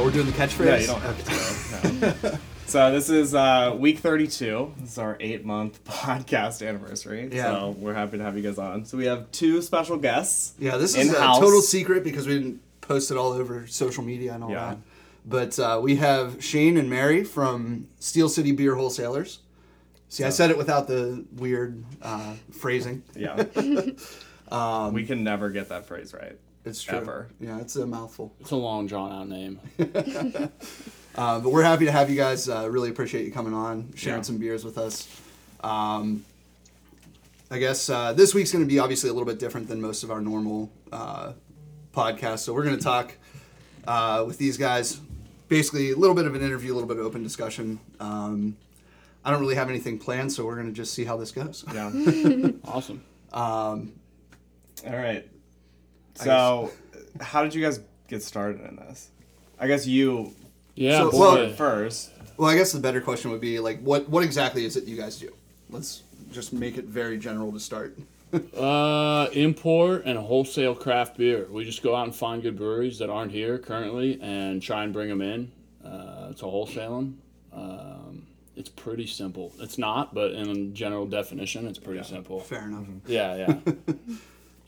Oh, we're doing the catchphrase. Yeah, you don't have to. no. So this is uh, week 32. This is our eight month podcast anniversary. Yeah. So we're happy to have you guys on. So we have two special guests. Yeah, this is In-house. a total secret because we didn't post it all over social media and all Yeah. that. But uh, we have Shane and Mary from Steel City Beer Wholesalers. See, I said it without the weird uh, phrasing. Yeah. Um, we can never get that phrase right. It's true. Ever. Yeah, it's a mouthful. It's a long drawn out name. Uh, but we're happy to have you guys. Uh, really appreciate you coming on, sharing Yeah. some beers with us. Um, I guess uh, this week's going to be obviously a little bit different than most of our normal uh, podcasts. So we're going to talk uh, with these guys. Basically, a little bit of an interview, a little bit of open discussion. Um, I don't really have anything planned, so we're going to just see how this goes. Yeah. Awesome. Um, All right. So, how did you guys get started in this? I guess you Yeah, So- well- first. well, I guess the better question would be like, what what exactly is it you guys do? Let's just make it very general to start. Uh, import and wholesale craft beer. We just go out and find good breweries that aren't here currently and try and bring them in uh, to wholesale them. Um, it's pretty simple. It's not, but in general definition, it's pretty simple. Fair enough. Yeah, yeah.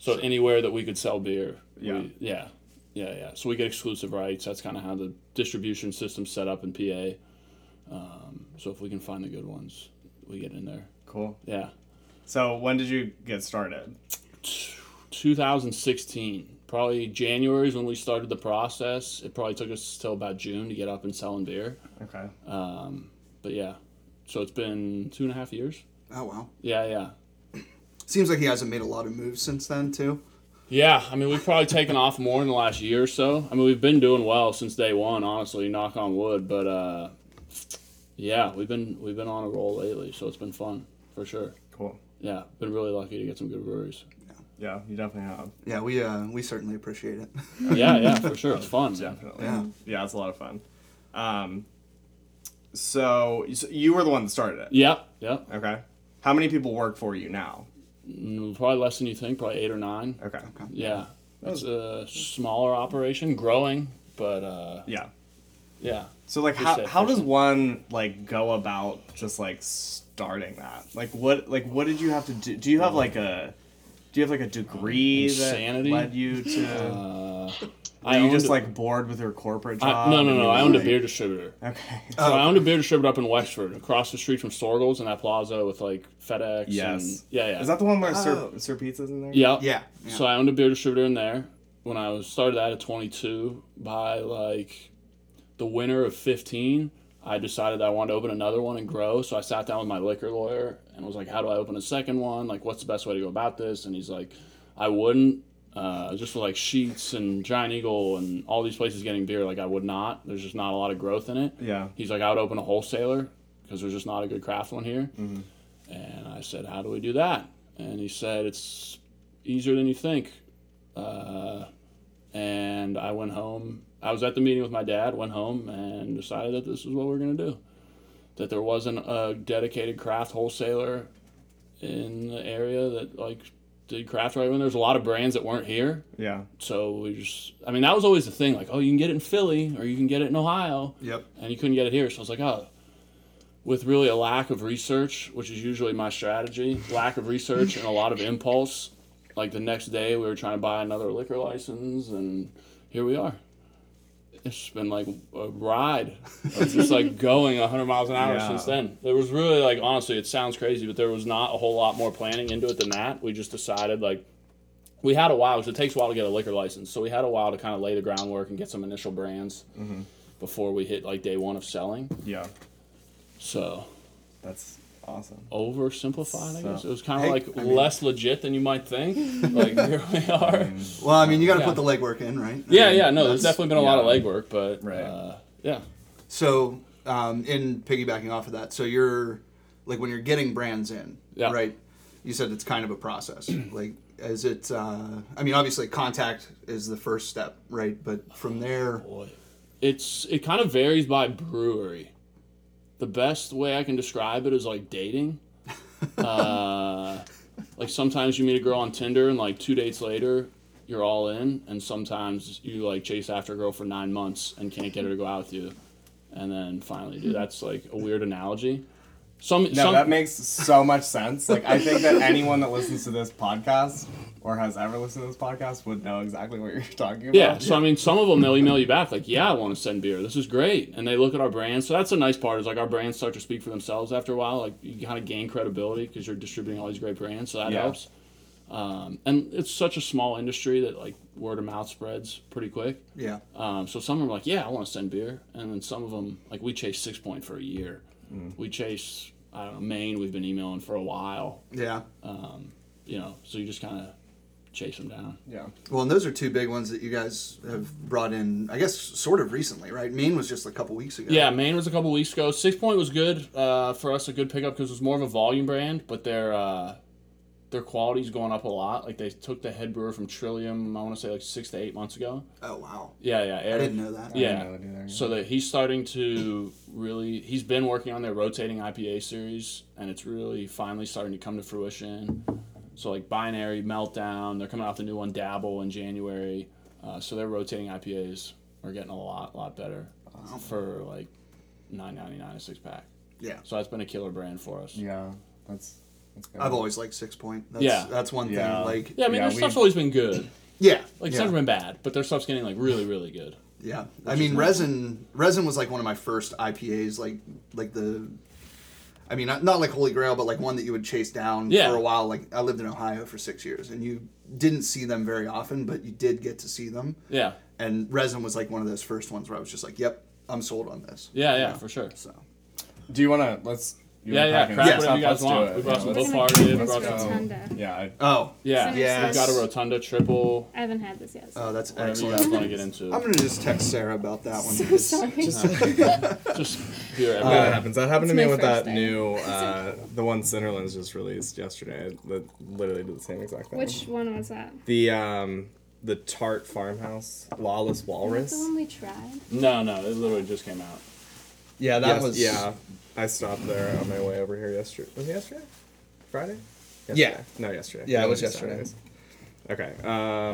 so anywhere that we could sell beer, Yeah. we, yeah, yeah, yeah. So we get exclusive rights. That's kind of how the distribution system's set up in PA. Um, so if we can find the good ones, we get in there. Cool. Yeah. So, when did you get started? 2016, probably January is when we started the process. It probably took us till about June to get up and selling beer. Okay. Um, but yeah, so it's been two and a half years. Oh wow. Yeah, yeah. Seems like he hasn't made a lot of moves since then too. Yeah, I mean, we've probably taken off more in the last year or so. I mean, we've been doing well since day one, honestly, knock on wood. But uh, yeah, we've been we've been on a roll lately, so it's been fun for sure. Cool. Yeah, been really lucky to get some good breweries. Yeah, you definitely have. Yeah, we uh, we certainly appreciate it. Yeah, yeah, for sure. It's fun. Definitely. Yeah. Yeah, it's a lot of fun. Um, so, so you were the one that started it. Yep, yep. Okay. How many people work for you now? Mm, Probably less than you think. Probably eight or nine. Okay. okay. Yeah, it's a smaller operation, growing, but uh, Yeah. yeah. So like Just how, how does one like go about just like starting that? Like what like what did you have to do? Do you have like a do you have like a degree Insanity? that led you to Uh, Are you owned- just like bored with your corporate job? I, no, no, no. I were owned a beer distributor. Okay. So I owned a beer distributor up in Wexford, across the street from Storgles in that plaza with like FedEx. Yes. And, yeah, yeah. Is that the one where Sir, Oh. Sir Pizza's in there? yeah. Yeah. yeah. So I owned a beer distributor in there when I was started that at 22. By like the winter of 15, I decided that I wanted to open another one and grow. So I sat down with my liquor lawyer and was like, "How do I open a second one? Like, what's the best way to go about this?" And he's like, "I wouldn't." Uh, just for like Sheetz and Giant Eagle and all these places getting beer, like I would not. There's just not a lot of growth in it. Yeah. He's like, I would open a wholesaler because there's just not a good craft one here. And I said, How do we do that? And he said, It's easier than you think. Uh, and I went home. I was at the meeting with my dad, went home, and decided that this is what we're going to do. That there wasn't a dedicated craft wholesaler in the area that like did craft right when there's a lot of brands that weren't here Yeah. so we just i mean that was always the thing like oh you can get it in philly or you can get it in ohio Yep. and you couldn't get it here. So I was like, oh, with really a lack of research, which is usually my strategy, lack of research and a lot of impulse. Like the next day, we were trying to buy another liquor license, and here we are. It's been like a ride, of just like going 100 miles an hour Yeah. since then. There was really like honestly, it sounds crazy, but there was not a whole lot more planning into it than that. We just decided like we had a while because it takes a while to get a liquor license. So we had a while to kind of lay the groundwork and get some initial brands mm-hmm. before we hit like day one of selling. Yeah. So That's awesome. oversimplified, I So- guess. It was kind of Hey, like I mean- less legit than you might think. like here we are. Well, I mean, you got to Yeah. put the legwork in, right? I Yeah, mean, yeah. No, there's definitely been a lot of legwork, but Right. uh, yeah. So, um, in piggybacking off of that, so you're like when you're getting brands in, Yeah. right? You said it's kind of a process. like, is it? Uh, I mean, obviously, contact is the first step, right? But from there, Boy, it's it kind of varies by brewery. The best way I can describe it is like dating. Uh, like sometimes you meet a girl on Tinder and like two dates later, you're all in, and sometimes you like chase after a girl for nine months and can't get her to go out with you, and then finally do. That's like a weird analogy. Some No, some that makes so much sense. Like I think that anyone that listens to this podcast or has ever listened to this podcast would know exactly what you're talking about. Yeah, so I mean, some of them they'll email you back like, "Yeah, I want to send beer. This is great," and they look at our brand. So that's a nice part is like our brands start to speak for themselves after a while. Like you kind of gain credibility because you're distributing all these great brands, so that Yeah. helps. Um, and it's such a small industry that like word of mouth spreads pretty quick. Yeah. Um, so some are like, "Yeah, I want to send beer," and then some of them like we chase Sixpoint for a year. We chase I don't know Maine. We've been emailing for a while. Yeah. You know, so you just kind of chase them down. Yeah. Well, and those are two big ones that you guys have brought in, I guess, sort of recently, right? Maine was just a couple weeks ago. Yeah, Maine was a couple weeks ago. Sixpoint was good uh, for us, a good pickup because it was more of a volume brand, but their uh, their quality's going up a lot. Like they took the head brewer from Trillium, I want to say like six to eight months ago. Oh, wow. Yeah, yeah, I didn't know that. Yeah, know that either, yeah. so that he's starting to really. He's been working on their rotating IPA series, and it's really finally starting to come to fruition. So like Binary, Meltdown, they're coming out with the new one, Dabble, in January. Uh, so their rotating IPAs are getting a lot, lot better for like nine ninety nine a six pack. Yeah. So that's been a killer brand for us. Yeah. That's that's good. I've always liked Sixpoint. That's, Yeah. That's one thing. Like, Yeah, I mean Yeah, their we- stuff's always been good. yeah. Like it's yeah. never been bad, but their stuff's getting like really, really good. Yeah, I mean, resin. Resin was like one of my first IPAs. Like, like the. I mean, not, not like Holy Grail, but like one that you would chase down Yeah. for a while. Like, I lived in Ohio for six years, and you didn't see them very often, but you did get to see them. Yeah. And resin was like one of those first ones where I was just like, "Yep, I'm sold on this." Yeah, yeah, You know? for sure. So, Do you wanna let's you Yeah, yeah, crack into crack whatever you guys Let's do want. it. We brought Yeah, some let's- Bull Let's Party, brought Let's some. go. Yeah, I, oh Yeah, Yeah. We've got a Rotunda triple. I haven't had this yet. so- oh, that's Whatever you excellent. guys want to get into. I'm gonna just text Sarah about that one. so because- sorry. Just beer. that happens. That happened It's to me with that day. new uh, the one Cinderlands just released yesterday. That literally did the same exact thing. Which one was that? the um the Tart Farmhouse Lawless That's the one we tried. No, no, it literally just came out. yeah, that Yes, was yeah. I stopped there on my way over here yesterday. Was it yesterday? Friday? Yeah. No, yesterday. Yeah, it was of these yesterday. Saturdays. Okay. Have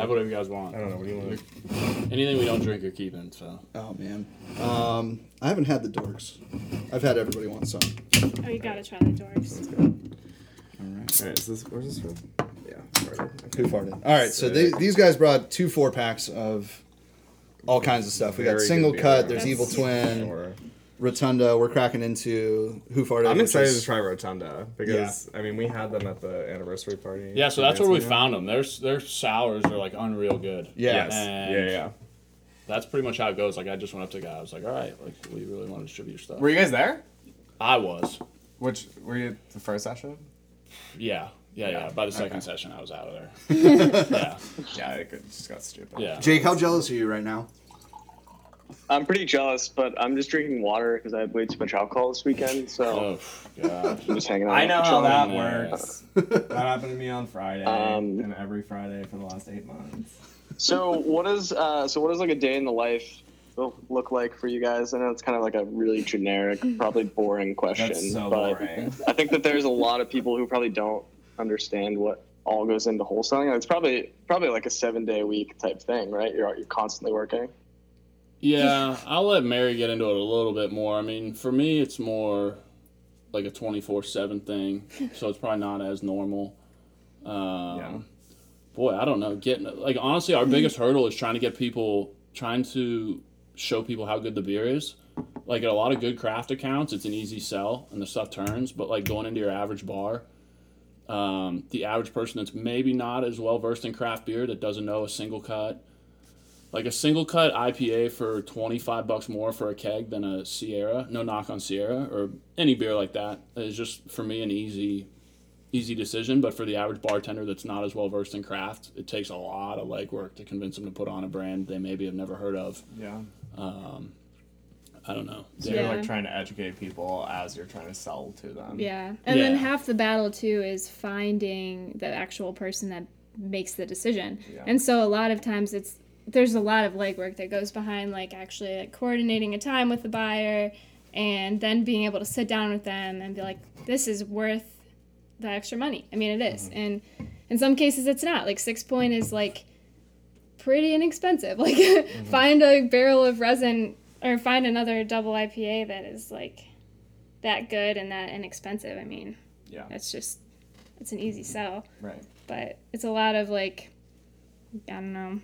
Um, whatever you guys want. I don't know. What do you want? Anything we don't drink, you're keeping. So Oh man, um, I haven't had the dorks. I've had everybody want some. Oh, you gotta try the dorks. All right. Is this where's this from? Yeah. Friday. Hoof Hearted? All right, so they, these guys brought two four packs of all kinds of stuff. We got Very good single beer. cut. There's That's- Evil Twin, Or- Rotunda. We're cracking into Hoof Hearted. I'm excited is- to try Rotunda because I mean we had them at the anniversary party. yeah, so that's where we days found them. Their their sours are like unreal good. Yeah. Yes. And Yeah, yeah. That's pretty much how it goes. Like I just went up to the guy. I was like, all right, like we really want to distribute your stuff. Were you guys there? I was. Which were you at the first session? Yeah. Yeah, yeah. Yeah, By the second okay. session, I was out of there. yeah, Yeah, it just got stupid. yeah. Jake, how jealous are you right now? I'm pretty jealous, but I'm just drinking water because I had way too much alcohol this weekend. So Oh, I'm just hanging out. I know how that works. that happened to me on Friday Um, and every Friday for the last eight months. So what is uh, so what does like a day in the life look- look like for you guys? I know it's kind of like a really generic, probably boring question, That's so but boring. I think that there's a lot of people who probably don't understand what all goes into wholesaling. It's probably probably like a seven day a week type thing, right? You're you're constantly working. Yeah, I'll let Mary get into it a little bit more. I mean, for me, it's more like a 24 7 thing, so it's probably not as normal. Um, Yeah. Boy, I don't know. Getting like honestly, our biggest hurdle is trying to get people, trying to show people how good the beer is. Like at a lot of good craft accounts, it's an easy sell and the stuff turns. But like going into your average bar, um, the average person that's maybe not as well versed in craft beer that doesn't know a single cut, like a single cut IPA for 25 bucks more for a keg than a Sierra. No knock on Sierra or any beer like that is just for me an easy easy decision, but for the average bartender that's not as well versed in craft, it takes a lot of legwork to convince them to put on a brand they maybe have never heard of. Yeah. Um, I don't know. So you're Yeah. like trying to educate people as you're trying to sell to them. Yeah. And then half the battle too is finding the actual person that makes the decision. Yeah. And so a lot of times it's there's a lot of legwork that goes behind like actually like coordinating a time with the buyer and then being able to sit down with them and be like this is worth the extra money. I mean it is. And in some cases it's not. Like 6 point is like pretty inexpensive. Like Mm-hmm. find a barrel of resin or find another double IPA that is like that good and that inexpensive. I mean, Yeah. it's just it's an easy sell, Right. but it's a lot of like I don't know,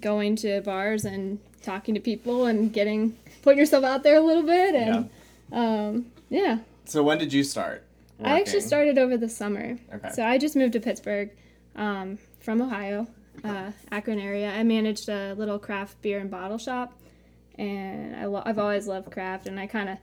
going to bars and talking to people and getting putting yourself out there a little bit and um yeah. So when did you start? I actually started over the summer. Okay. So I just moved to Pittsburgh um, from Ohio, uh, Akron area. I managed a little craft beer and bottle shop, and I lo- I've always loved craft. And I kind of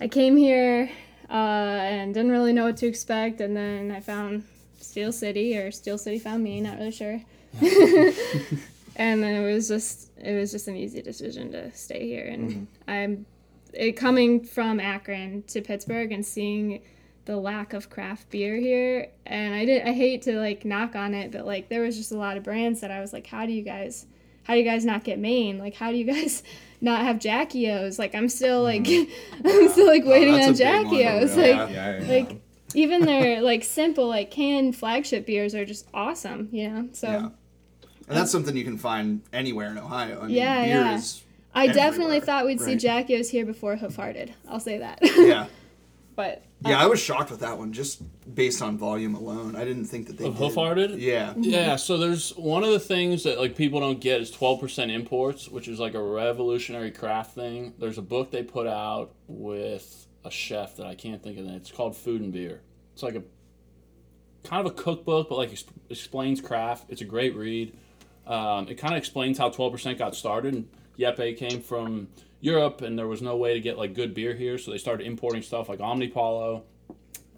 I came here uh, and didn't really know what to expect, and then I found Steel City or Steel City found me. Not really sure. and then it was just it was just an easy decision to stay here, and mm-hmm. I'm it, coming from Akron to Pittsburgh and seeing the lack of craft beer here and I did I hate to like knock on it but like there was just a lot of brands that I was like how do you guys how do you guys not get Maine? Like how do you guys not have Jackie O's like I'm still like mm-hmm. I'm still like oh, waiting that's on a big one, Jackie O's like Yeah. yeah, like even their like simple like canned flagship beers are just awesome you know? So Yeah. And that's something you can find anywhere in Ohio. I mean, Yeah, beer yeah. is I definitely thought we'd see right. Jackie O's here before Hoof Hearted I'll say that yeah. but Yeah, I was shocked with that one just based on volume alone. I didn't think that they Of. Hoof-Hearted? Yeah. Mm-hmm. Yeah, so there's one of the things that like people don't get is 12% imports, which is like a revolutionary craft thing. There's a book they put out with a chef that I can't think of the. It's called Food and Beer. It's like a kind of a cookbook, but like exp- explains craft. It's a great read. Um, it kind of explains how 12% got started. And Yepe came from Europe, and there was no way to get like good beer here, so they started importing stuff like Omnipollo,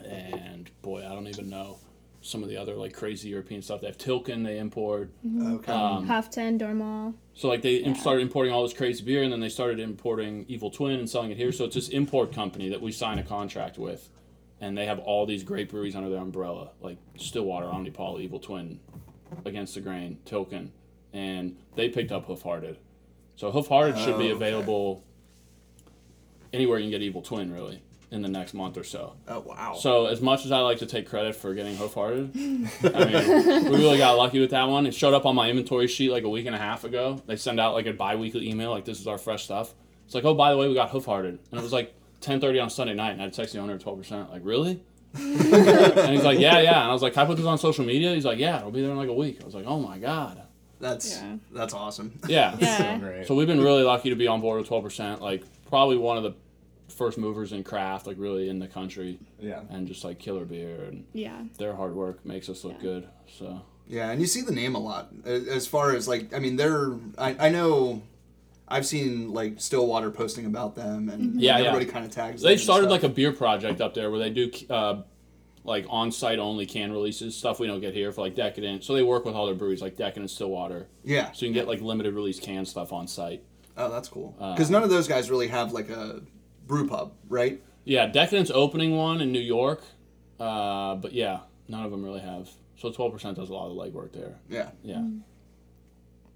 and boy, I don't even know some of the other like crazy European stuff. They have Tilquin they import. Okay. Um, Hof Ten Dormaal so like they im- started importing all this crazy beer, and then they started importing Evil Twin and selling it here. So it's this import company that we sign a contract with, and they have all these great breweries under their umbrella, like Stillwater, Omnipol, Evil Twin, Against the Grain, Tilquin, and they picked up Hoof Hearted. So Hoof Hearted should be Oh, okay. available anywhere you can get Evil Twin, really, in the next month or so. oh wow. So as much as I like to take credit for getting hoof hearted, I mean, we really got lucky with that one. It showed up on my inventory sheet like a week and a half ago. They send out like a bi-weekly email like this is our fresh stuff. It's like, oh by the way, we got hoof hearted, and it was like 10:30 on Sunday night, and I had to text the owner at 12 percent. Like really? and he's like, yeah, yeah. And I was like, can I put this on social media? He's like, yeah, it'll be there in like a week. I was like, oh my god. That's Yeah. that's awesome. Yeah. Yeah. So. So we've been really lucky to be on board with 12%. Like probably one of the first movers in craft, like really in the country, yeah. and just like killer beer and yeah their hard work makes us look Yeah. good. So Yeah, and you see the name a lot. As far as like, I mean, they're. I, I know. I've seen like Stillwater posting about them, and Yeah, yeah. everybody kind of tags. they started like a beer project up there where they do uh, like on-site only can releases, stuff we don't get here for like Decadent. So they work with all their breweries like Decadent, and Stillwater, yeah. so you can get like limited release can stuff on site. Oh, that's cool. Uh, Because none of those guys really have like a brew pub, right? Yeah, Decadent's opening one in New York, uh, but yeah, none of them really have. So 12% does a lot of legwork there. Yeah. Yeah.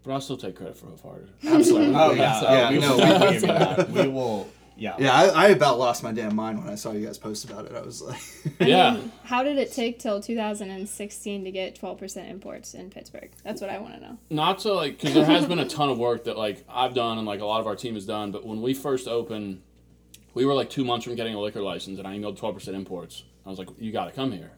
But I'll still take credit for Hoof Hearted. Absolutely. Oh yeah. yeah. we, no, will, we- we will give. We will. Yeah. yeah. I, I about lost my damn mind when I saw you guys post about it. I was like, Yeah. How did it take till 2016 to get 12% imports in Pittsburgh? That's what I want to know. not to like because there has been a ton of work that like I've done and like a lot of our team has done. But when we first opened, we were like two months from getting a liquor license, and I emailed twelve percent imports. I was like, "You got to come here."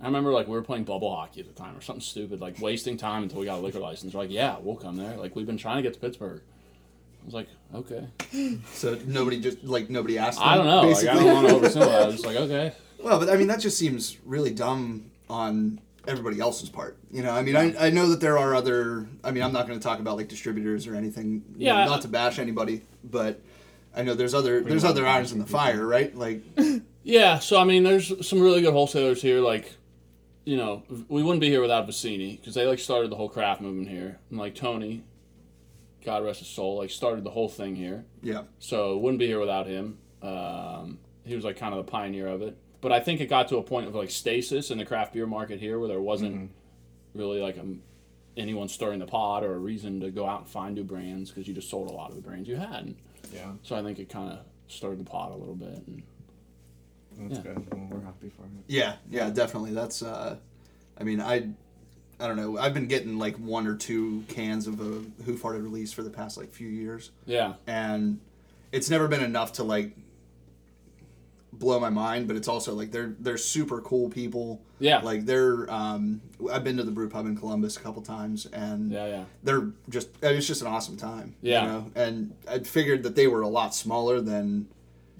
I remember like we were playing bubble hockey at the time or something stupid, like wasting time until we got a liquor license. We're like, "Yeah, we'll come there." Like we've been trying to get to Pittsburgh. I was like, "Okay." so nobody just like nobody asked. I don't know. Like, I don't want to oversell. I was just like, "Okay." Well, but I mean that just seems really dumb on everybody else's part. You know, I mean, I, I know that there are other. I mean, I'm not going to talk about like distributors or anything. you know, Yeah, not to bash anybody, but I know there's other there's other irons in the fire, right? Like, Yeah, so I mean, there's some really good wholesalers here. Like, you know, we wouldn't be here without Vecenie because they like started the whole craft movement here, and like Tony, God rest his soul, like started the whole thing here. yeah, So wouldn't be here without him. Um, he was like kind of the pioneer of it. But I think it got to a point of like stasis in the craft beer market here, where there wasn't really like a, anyone stirring the pot or a reason to go out and find new brands because you just sold a lot of the brands you had. And Yeah. so I think it kind of stirred the pot a little bit. And That's Yeah. good. Well, we're happy for it. yeah, yeah, definitely. That's. uh I mean, I I don't know. I've been getting like one or two cans of a Hoof Hearted release for the past like few years, Yeah. and it's never been enough to like blow my mind. But it's also like they're they're super cool people. Yeah. Like they're um, I've been to the brew pub in Columbus a couple times, and Yeah, yeah. they're just it's just an awesome time. Yeah. You know? And I figured that they were a lot smaller than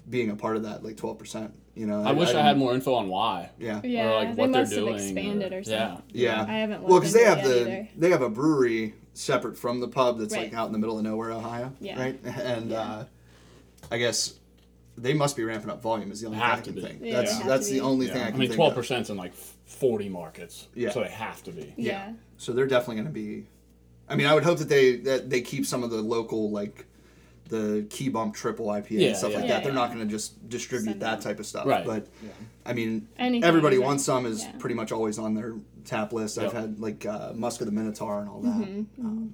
being a part of that like twelve percent. You know. I, wish I, didn't- had more info on why. Yeah. Yeah, like, they what they're must have doing, expanded or- or, yeah. something. Yeah. I haven't Well, because they have the either. they have a brewery separate from the pub that's like out in the middle of nowhere, Ohio. Yeah. Right. And uh, I guess they must be ramping up volume. Is the only Have thing I can be. think. Yeah, that's have that's the be. only Yeah. thing I I can I mean, think twelve of. percent in like forty markets. Yeah. So they have to be. Yeah. So they're definitely going to be. I mean, I would hope that they that they keep some of the local like the key bump triple IPA Yeah, and stuff yeah. like Yeah, that. They're yeah. not going to just distribute Send that them. type of stuff. Right. But I mean, Anything everybody is wants it. some is Yeah. pretty much always on their tap list. I've had like uh, Musk of the Minotaur and all that. Mm-hmm, Um,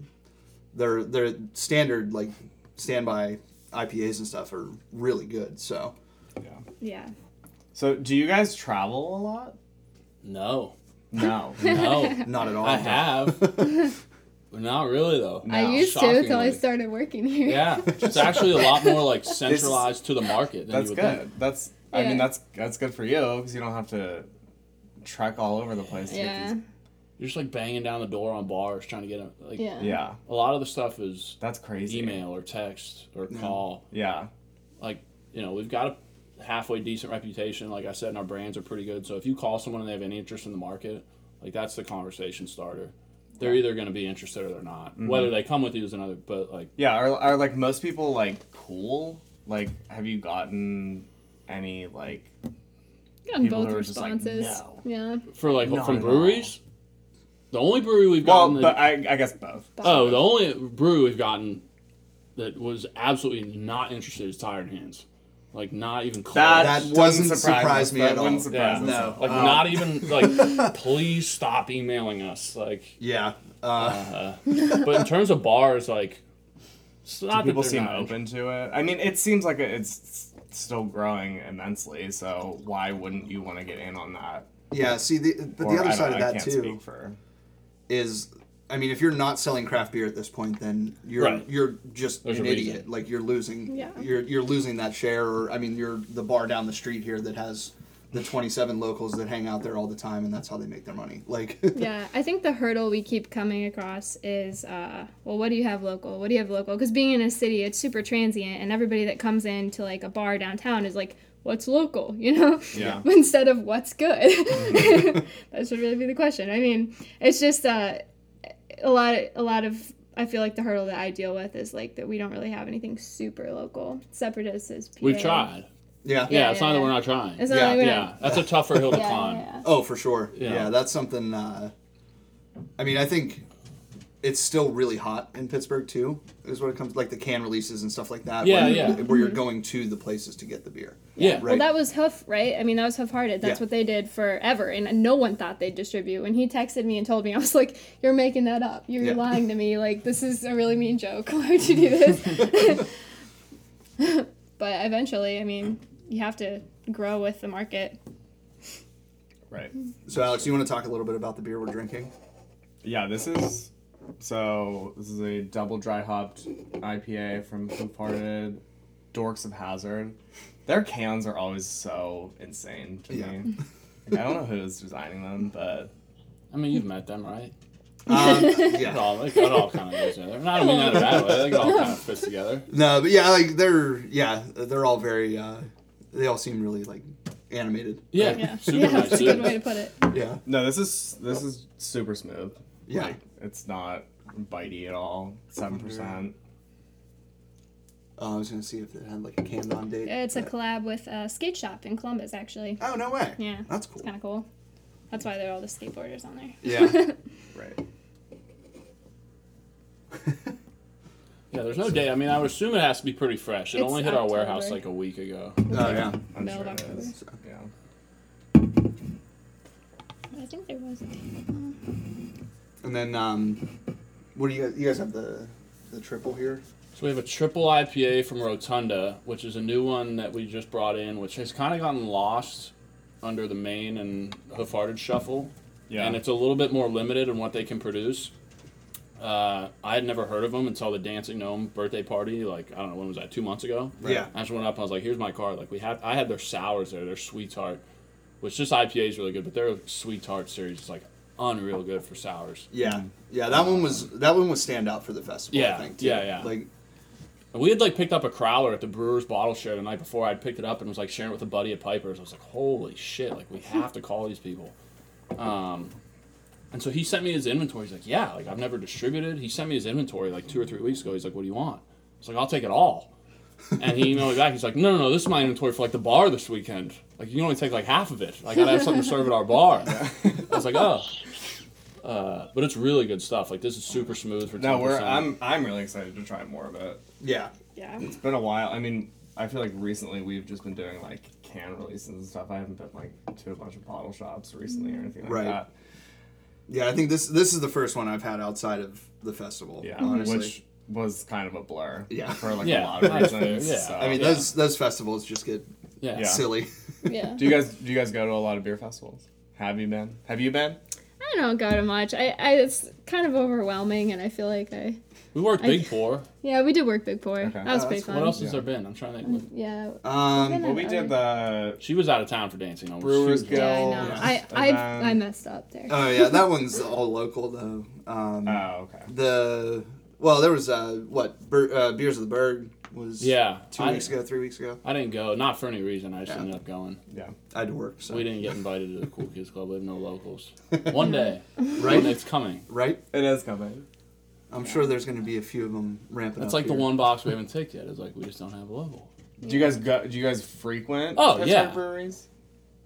their their standard like standby IPAs and stuff are really good. So Yeah. Yeah. So, do you guys travel a lot? No. No. No. not at all. I have. But not really though. No. I used to until I started working here. Yeah. It's actually a lot more like centralized to the market than That's you good. think. That's. I Yeah. mean, that's that's good for you because you don't have to trek all over the place. To get Yeah. these- You're just like banging down the door on bars trying to get a like Yeah. Yeah. a lot of the stuff is That's crazy. email or text or call. Yeah. Like, you know, we've got a halfway decent reputation. Like I said, and our brands are pretty good. So if you call someone and they have any interest in the market, like that's the conversation starter. They're either going to be interested or they're not. Mm-hmm. Whether they come with you is another. But like, Yeah. Are, are like most people like cool? Like, have you gotten any like? Gotten both who are just like, responses. "No." Yeah. for like Not from breweries, the only brewery we've gotten. Well, gotten. but that, I I guess both. oh, the only brewery we've gotten that was absolutely not interested is Tired Hands. Like not even close. That, That wouldn't doesn't surprise, surprise me That at wouldn't all. surprise Yeah. us. No. like Uh, not even like please stop emailing us. Like yeah. Uh, uh, but in terms of bars, like it's not Do people that they're seem not open to it? I mean, it seems like it's still growing immensely. So why wouldn't you want to get in on that? yeah. See, the but Or the other side don't- of I that can't too Speak for. is. I mean, if you're not selling craft beer at this point, then you're Right. you're just There's an a reason. idiot. Like you're losing. Yeah. You're you're losing that share. Or I mean, you're the bar down the street here that has the 27 locals that hang out there all the time, and that's how they make their money. Like. yeah, I think the hurdle we keep coming across is, uh, well, what do you have local? What do you have local? Because being in a city, it's super transient, and everybody that comes into like a bar downtown is like, what's local? You know? Yeah. Instead of what's good. that should really be the question. I mean, it's just uh, a lot. Of, a lot of. I feel like the hurdle that I deal with is like that we don't really have anything super local. Separatist is. PA. We've tried. yeah. Yeah, it's not that we're not trying. It's not Yeah, like yeah, that's a tougher hill to Yeah, climb. yeah, yeah. Oh, for sure. Yeah. Yeah, that's something. Uh, I mean, I think it's still really hot in Pittsburgh too. Is what it comes like the can releases and stuff like that. Yeah, where, yeah. Where you're mm-hmm. going to the places to get the beer. Yeah. Right. Well, that was Hoof, right? I mean, that was Hoof Hearted. That's Yeah. what they did forever, and no one thought they'd distribute. When he texted me and told me, I was like, "You're making that up. You're Yeah. lying to me. Like, this is a really mean joke. Why would you do this?" but eventually, I mean, you have to grow with the market. Right. so, Alex, you want to talk a little bit about the beer we're drinking? Yeah, this is so this is a double dry hopped IPA from Hoof Hearted, Dorks of Hazard. Their cans are always so insane to Yeah. me. Like, I don't know who's designing them, but I mean, you've met them, right? Um, It yeah. all, it all kind of goes together. Not I mean that in a bad way. It all kind of fits together. No, but yeah, like they're yeah, they're all very. Uh, they all seem really like animated. Yeah, Yeah, super yeah, nice. that's a good way to put it. Yeah. no, this is this is super smooth. Yeah. Like, it's not bitey at all. Seven mm-hmm. percent. Oh, I was gonna see if it had like a canned date. It's a but- collab with a skate shop in Columbus, actually. Oh no way. Yeah, That's cool. It's kind of cool. That's why there are all the skateboarders on there. Yeah. Right. Yeah, there's no date. I mean, I would assume it has to be pretty fresh. It It's only hit our October. warehouse like a week ago. oh yeah. I'm Middle sure of it October. is. Yeah. I think there was a date. And then um, what do you guys? You guys have the the triple here. So we have a triple IPA from Rotunda, which is a new one that we just brought in, which has kind of gotten lost under the Maine and Hoof Hearted shuffle. Yeah. and it's a little bit more limited in what they can produce. Uh, I had never heard of them until the Dancing Gnome birthday party. Like I don't know when was that? Two months ago. Yeah. I just went up. and I was like, "Here's my card." Like we had, I had their sours there. Their sweetheart, which just IPA is really good, but their sweetheart series is like unreal good for sours. Yeah, yeah. That one was that one was stand out for the festival. Yeah, I think. too. yeah, yeah. Like, we had like picked up a crowler at the Brewers bottle show the night before. I'd picked it up and was like sharing it with a buddy at Piper's. I was like, "Holy shit! Like we have to call these people." Um, and so he sent me his inventory. He's like, "Yeah, like I've never distributed." He sent me his inventory like two or three weeks ago. He's like, "What do you want?" I was like, "I'll take it all." And he emailed me back. He's like, "No, no, no. This is my inventory for like the bar this weekend. Like you can only take like half of it. I gotta have something to serve at our bar." I was like, "Oh." Uh, but it's really good stuff. Like this is super smooth for 10%. No, we're I'm I'm really excited to try more of it. yeah, Yeah. It's been a while. I mean, I feel like recently we've just been doing like can releases and stuff. I haven't been like to a bunch of bottle shops recently or anything like Right. that. yeah. I think this this is the first one I've had outside of the festival. Yeah, honestly. which was kind of a blur. Yeah. for like Yeah, a lot of that's fair, reasons. yeah. so. I mean, Yeah. those those festivals just get yeah. Yeah. silly. Yeah. do you guys do you guys go to a lot of beer festivals? Have you been? Have you been? I don't go to much. I, I it's kind of overwhelming, and I feel like I We worked I- Big Pour. yeah we did work Big Pour. Okay. That was Oh, pretty that's- fun. What else has Yeah. there been? I'm trying to think. Yeah. Um, Well, we did the She was out of town for dancing. No, Brewers she Guild. Yeah, I know. Yeah. I I, And I messed up there. oh yeah, that one's all local though. Um, Oh, okay. the well, there was uh, what Ber- uh, beers of the Burgh was Yeah, two I- weeks ago, three weeks ago. I didn't go, not for any reason. I just Yeah. ended up going. Yeah. I had to work. So We didn't get invited to the Cool Kids Club. We have no locals. One day, right, it's coming. right. It is coming. I'm sure there's going to be a few of them ramping up. It's up. like the one box we haven't ticked yet. It's like we just don't have a local. Do you guys go? Do you guys frequent? Oh, yeah. breweries.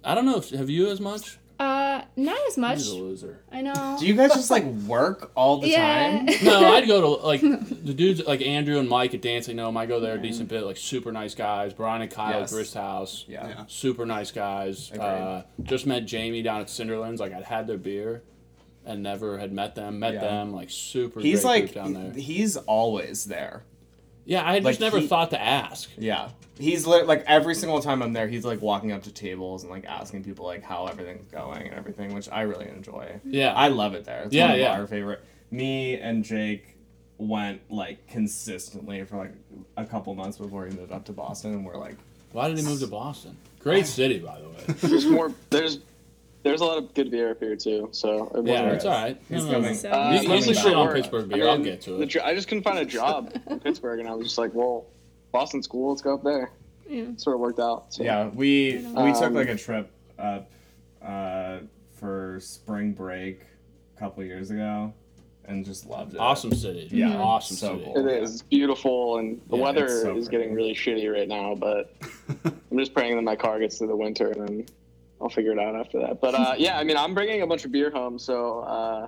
I don't know. If, have you as much? Uh, not as much. He's a loser. I know. Do you guys just like work all the yeah. time? No, I'd go to like the dudes like Andrew and Mike at Dancing Gnome. I go there a decent bit. Like super nice guys. Brian and Kyle Yes. at Grist House. Yeah. Yeah. super nice guys. Agreed. Uh, just met Jamie down at Cinderlands. Like I'd had their beer, and never had met them. Met Yeah. them. Like super. He's great like group down there. he's always there. Yeah, I had like, just never he- thought to ask. Yeah. He's li- like every single time I'm there, he's like walking up to tables and like asking people like how everything's going and everything, which I really enjoy. Yeah. I love it there. It's Yeah, one of yeah. our favorite. Me and Jake went like consistently for like a couple months before he moved up to Boston, and we're like, Why did he move to Boston? Great city, by the way. There's more. There's there's a lot of good beer up here too. So it Yeah, it's all right. He's No, no, coming. Uh, You- He's you coming shit on work. Pittsburgh I beer. I'll get to it. dr- I just couldn't find a job in Pittsburgh, and I was just like, well, Boston's cool. Let's go up there. Yeah. Sort of worked out. So. Yeah, we we took Um, like a trip up uh, for spring break a couple years ago, and just loved it. Awesome city. Yeah, awesome so city. cool. It is beautiful, and the Yeah, weather so is pretty. getting really shitty right now. But I'm just praying that my car gets through the winter, and then I'll figure it out after that. But uh, yeah, I mean, I'm bringing a bunch of beer home, so uh,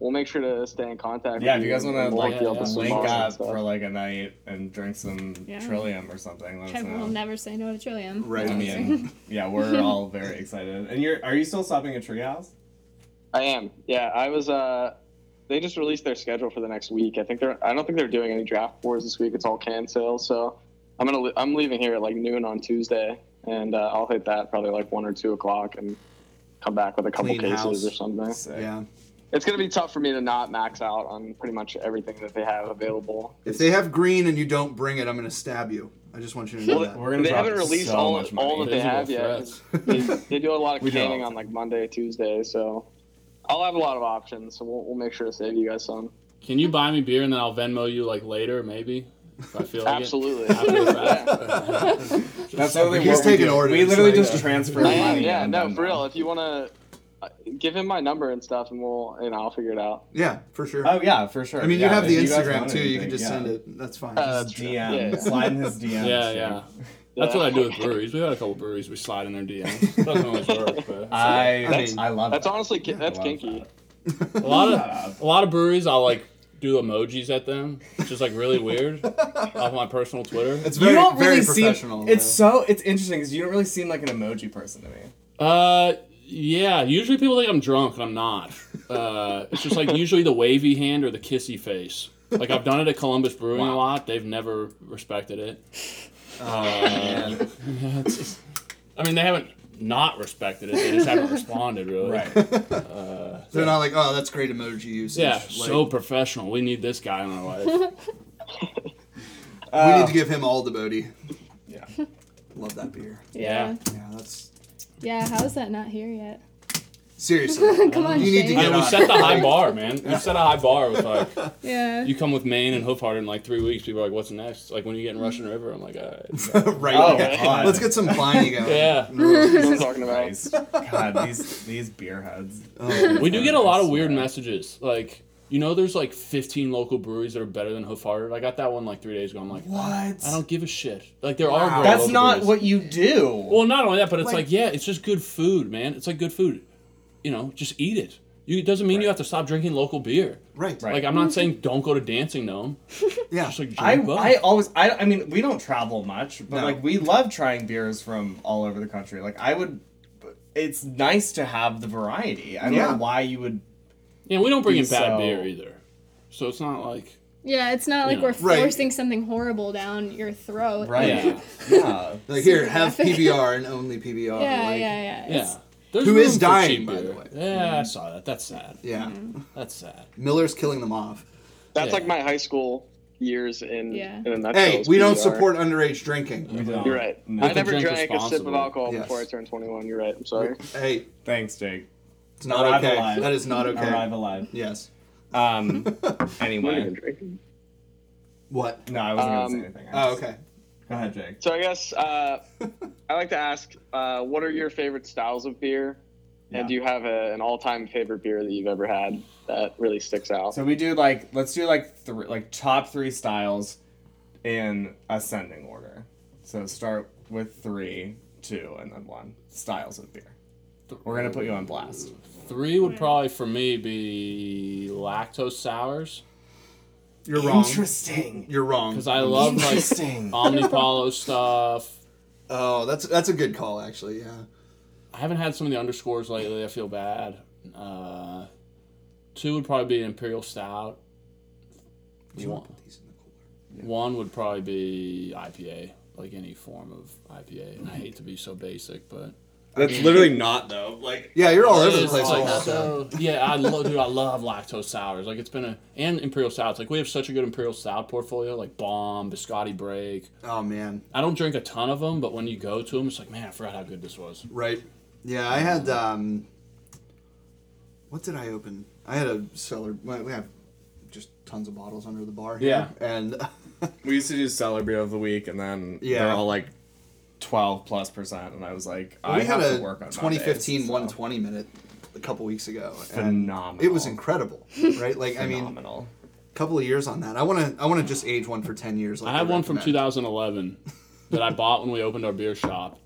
we'll make sure to stay in contact. Yeah, if you guys want to like hook you up link up for like a night and drink some Yeah. Trillium or something, let us Trevor will never say no to Trillium. Right. I mean, yeah, we're all very excited. And you're are you still stopping at Treehouse? I am. Yeah, I was. Uh, they just released their schedule for the next week. I think they're. I don't think they're doing any draft boards this week. It's all can sales. So I'm gonna. li- I'm leaving here at like noon on Tuesday, and uh, I'll hit that probably like one or two o'clock, and come back with a couple Clean cases house. or something. Sick. Yeah. It's gonna be tough for me to not max out on pretty much everything that they have available. If they have green and you don't bring it, I'm going to stab you. I just want you to know Well, that. We're gonna they haven't released so all, much all that they Visual have yet. They, they do a lot of We canning on like Monday, Tuesday, so I'll have a lot of options. So we'll, we'll make sure to save you guys some. Can you buy me beer and then I'll Venmo you like later, maybe? If I feel like Absolutely. it. Yeah. That's literally He's what we taking do. orders, We literally like, just uh, transfer I money. yeah, and no, for real. If you want to give him my number and stuff, and we'll, you know, I'll figure it out. Yeah, for sure. Oh yeah, for sure. I mean, you have the guys Instagram want too. You can just yeah. send it. That's fine. Uh, Just. DM, Yeah, yeah. slide in his DMs. Yeah, yeah. That's what I do with breweries. We've had a couple breweries we slide in their DMs. Doesn't always work, but I, That's- I love That's that. honestly that's love kinky. a lot of a lot of breweries I'll like do emojis at them, which is like really weird off my personal Twitter. It's you very, don't very really seem. professional. It's so it's interesting because you don't really seem like an emoji person to me. Uh, yeah. Usually people think I'm drunk, and I'm not. Uh, it's just like usually the wavy hand or the kissy face. Like I've done it at Columbus Brewing a lot. They've never respected it. Oh, Uh, yeah, it's just- I mean, they haven't not respected it. They just haven't responded really. Right. Uh, They're not like, oh, that's great emoji usage. Yeah, Like, so professional. We need this guy in our life. we need to uh, give him all the Bodhi. Yeah. Love that beer. Yeah. Yeah, that's Yeah. How is that not here yet? Seriously. Come on, You need to Shane. I get mean, we on. set the high bar, man. We set a high bar with like Yeah. you come with Maine and Hoof Hearted in like three weeks. People are like, "What's next?" Like when you get in Russian River, I'm like, uh, uh, All right. right. Oh, okay. God. Let's get some Pliny going. Yeah. What I'm talking about. Christ. God, these these beer heads. Oh, We do get a lot of weird messages. Like, you know, there's like 15 local breweries that are better than Hoof Hearted. I got that one like three days ago. I'm like, What? I don't give a shit. Like, there are great That's local not breweries. what you do. Well, not only that, but it's Like- like, yeah, it's just good food, man. It's like good food. You know, just eat it. You, it doesn't mean you have to stop drinking local beer. right. Right. Like, I'm not mm-hmm. saying don't go to Dancing Gnome. Yeah. Just like drink I, both. I always I, I mean we don't travel much but No. like we love trying beers from all over the country like I would it's nice to have the variety I don't Yeah. know why you would yeah, we don't bring in bad so- beer either. So it's not like Yeah. It's not like Yeah. we're Right. forcing something horrible down your throat. right Yeah. yeah Like here, have. PBR and only PBR. Yeah. like, yeah. Yeah. yeah. It's- There's Who room is for dying, cheap by the way. Yeah, I saw that. That's sad. Yeah. That's sad. Miller's killing them off. That's Yeah. like my high school years in, Yeah. in a nutshell. Hey, is we don't PBR. support underage drinking. We don't. You're right. No. I can never drink drank a sip of responsibly. alcohol Yes. before I turned 21. You're right. I'm sorry. Hey, thanks Jake it's not Arrive okay. alive. That is not okay. arrive alive Yes. um I'm not even anyway drinking. What? no I wasn't Um, gonna say anything I Oh, just- okay. Go ahead Jake So I guess uh, I like to ask, uh, what are your favorite styles of beer? Yeah. And do you have a, an all-time favorite beer that you've ever had that really sticks out? so we do like let's do like three like top three styles in ascending order so start with three two and then one styles of beer we're gonna put you on blast Three would probably for me be lactose sours You're wrong. Interesting. You're wrong. because I love like Interesting. Omnipollo stuff. Oh, that's that's a good call actually. Yeah. I haven't had some of the underscores lately. I feel bad. Uh, two would probably be Imperial Stout. You One, want these in the cooler? one would probably be IPA, like any form of IPA. And I hate to be so basic, but That's literally not though. Like Yeah, you're all over the place like like that. so- yeah, I love, dude. I love lactose sours. Like it's been a and Imperial stouts. Like we have such a good Imperial stout portfolio, like Bomb, Biscotti Break. Oh man. I don't drink a ton of them, but when you go to them, it's like, man, I forgot how good this was. Right. Yeah, I had um what did I open? I had a cellar we have just tons of bottles under the bar here. Yeah. And we used to do cellar beer of the week, and then Yeah. they're all like twelve plus percent, and I was like, I we had have a to work on 2015 Mondays, so. 120 minute a couple weeks ago. and Phenomenal. It was incredible, right? Like I mean, Phenomenal. a couple of years on that. I want to I want to just age one for 10 years. Like I have one from 2011 that I bought when we opened our beer shop,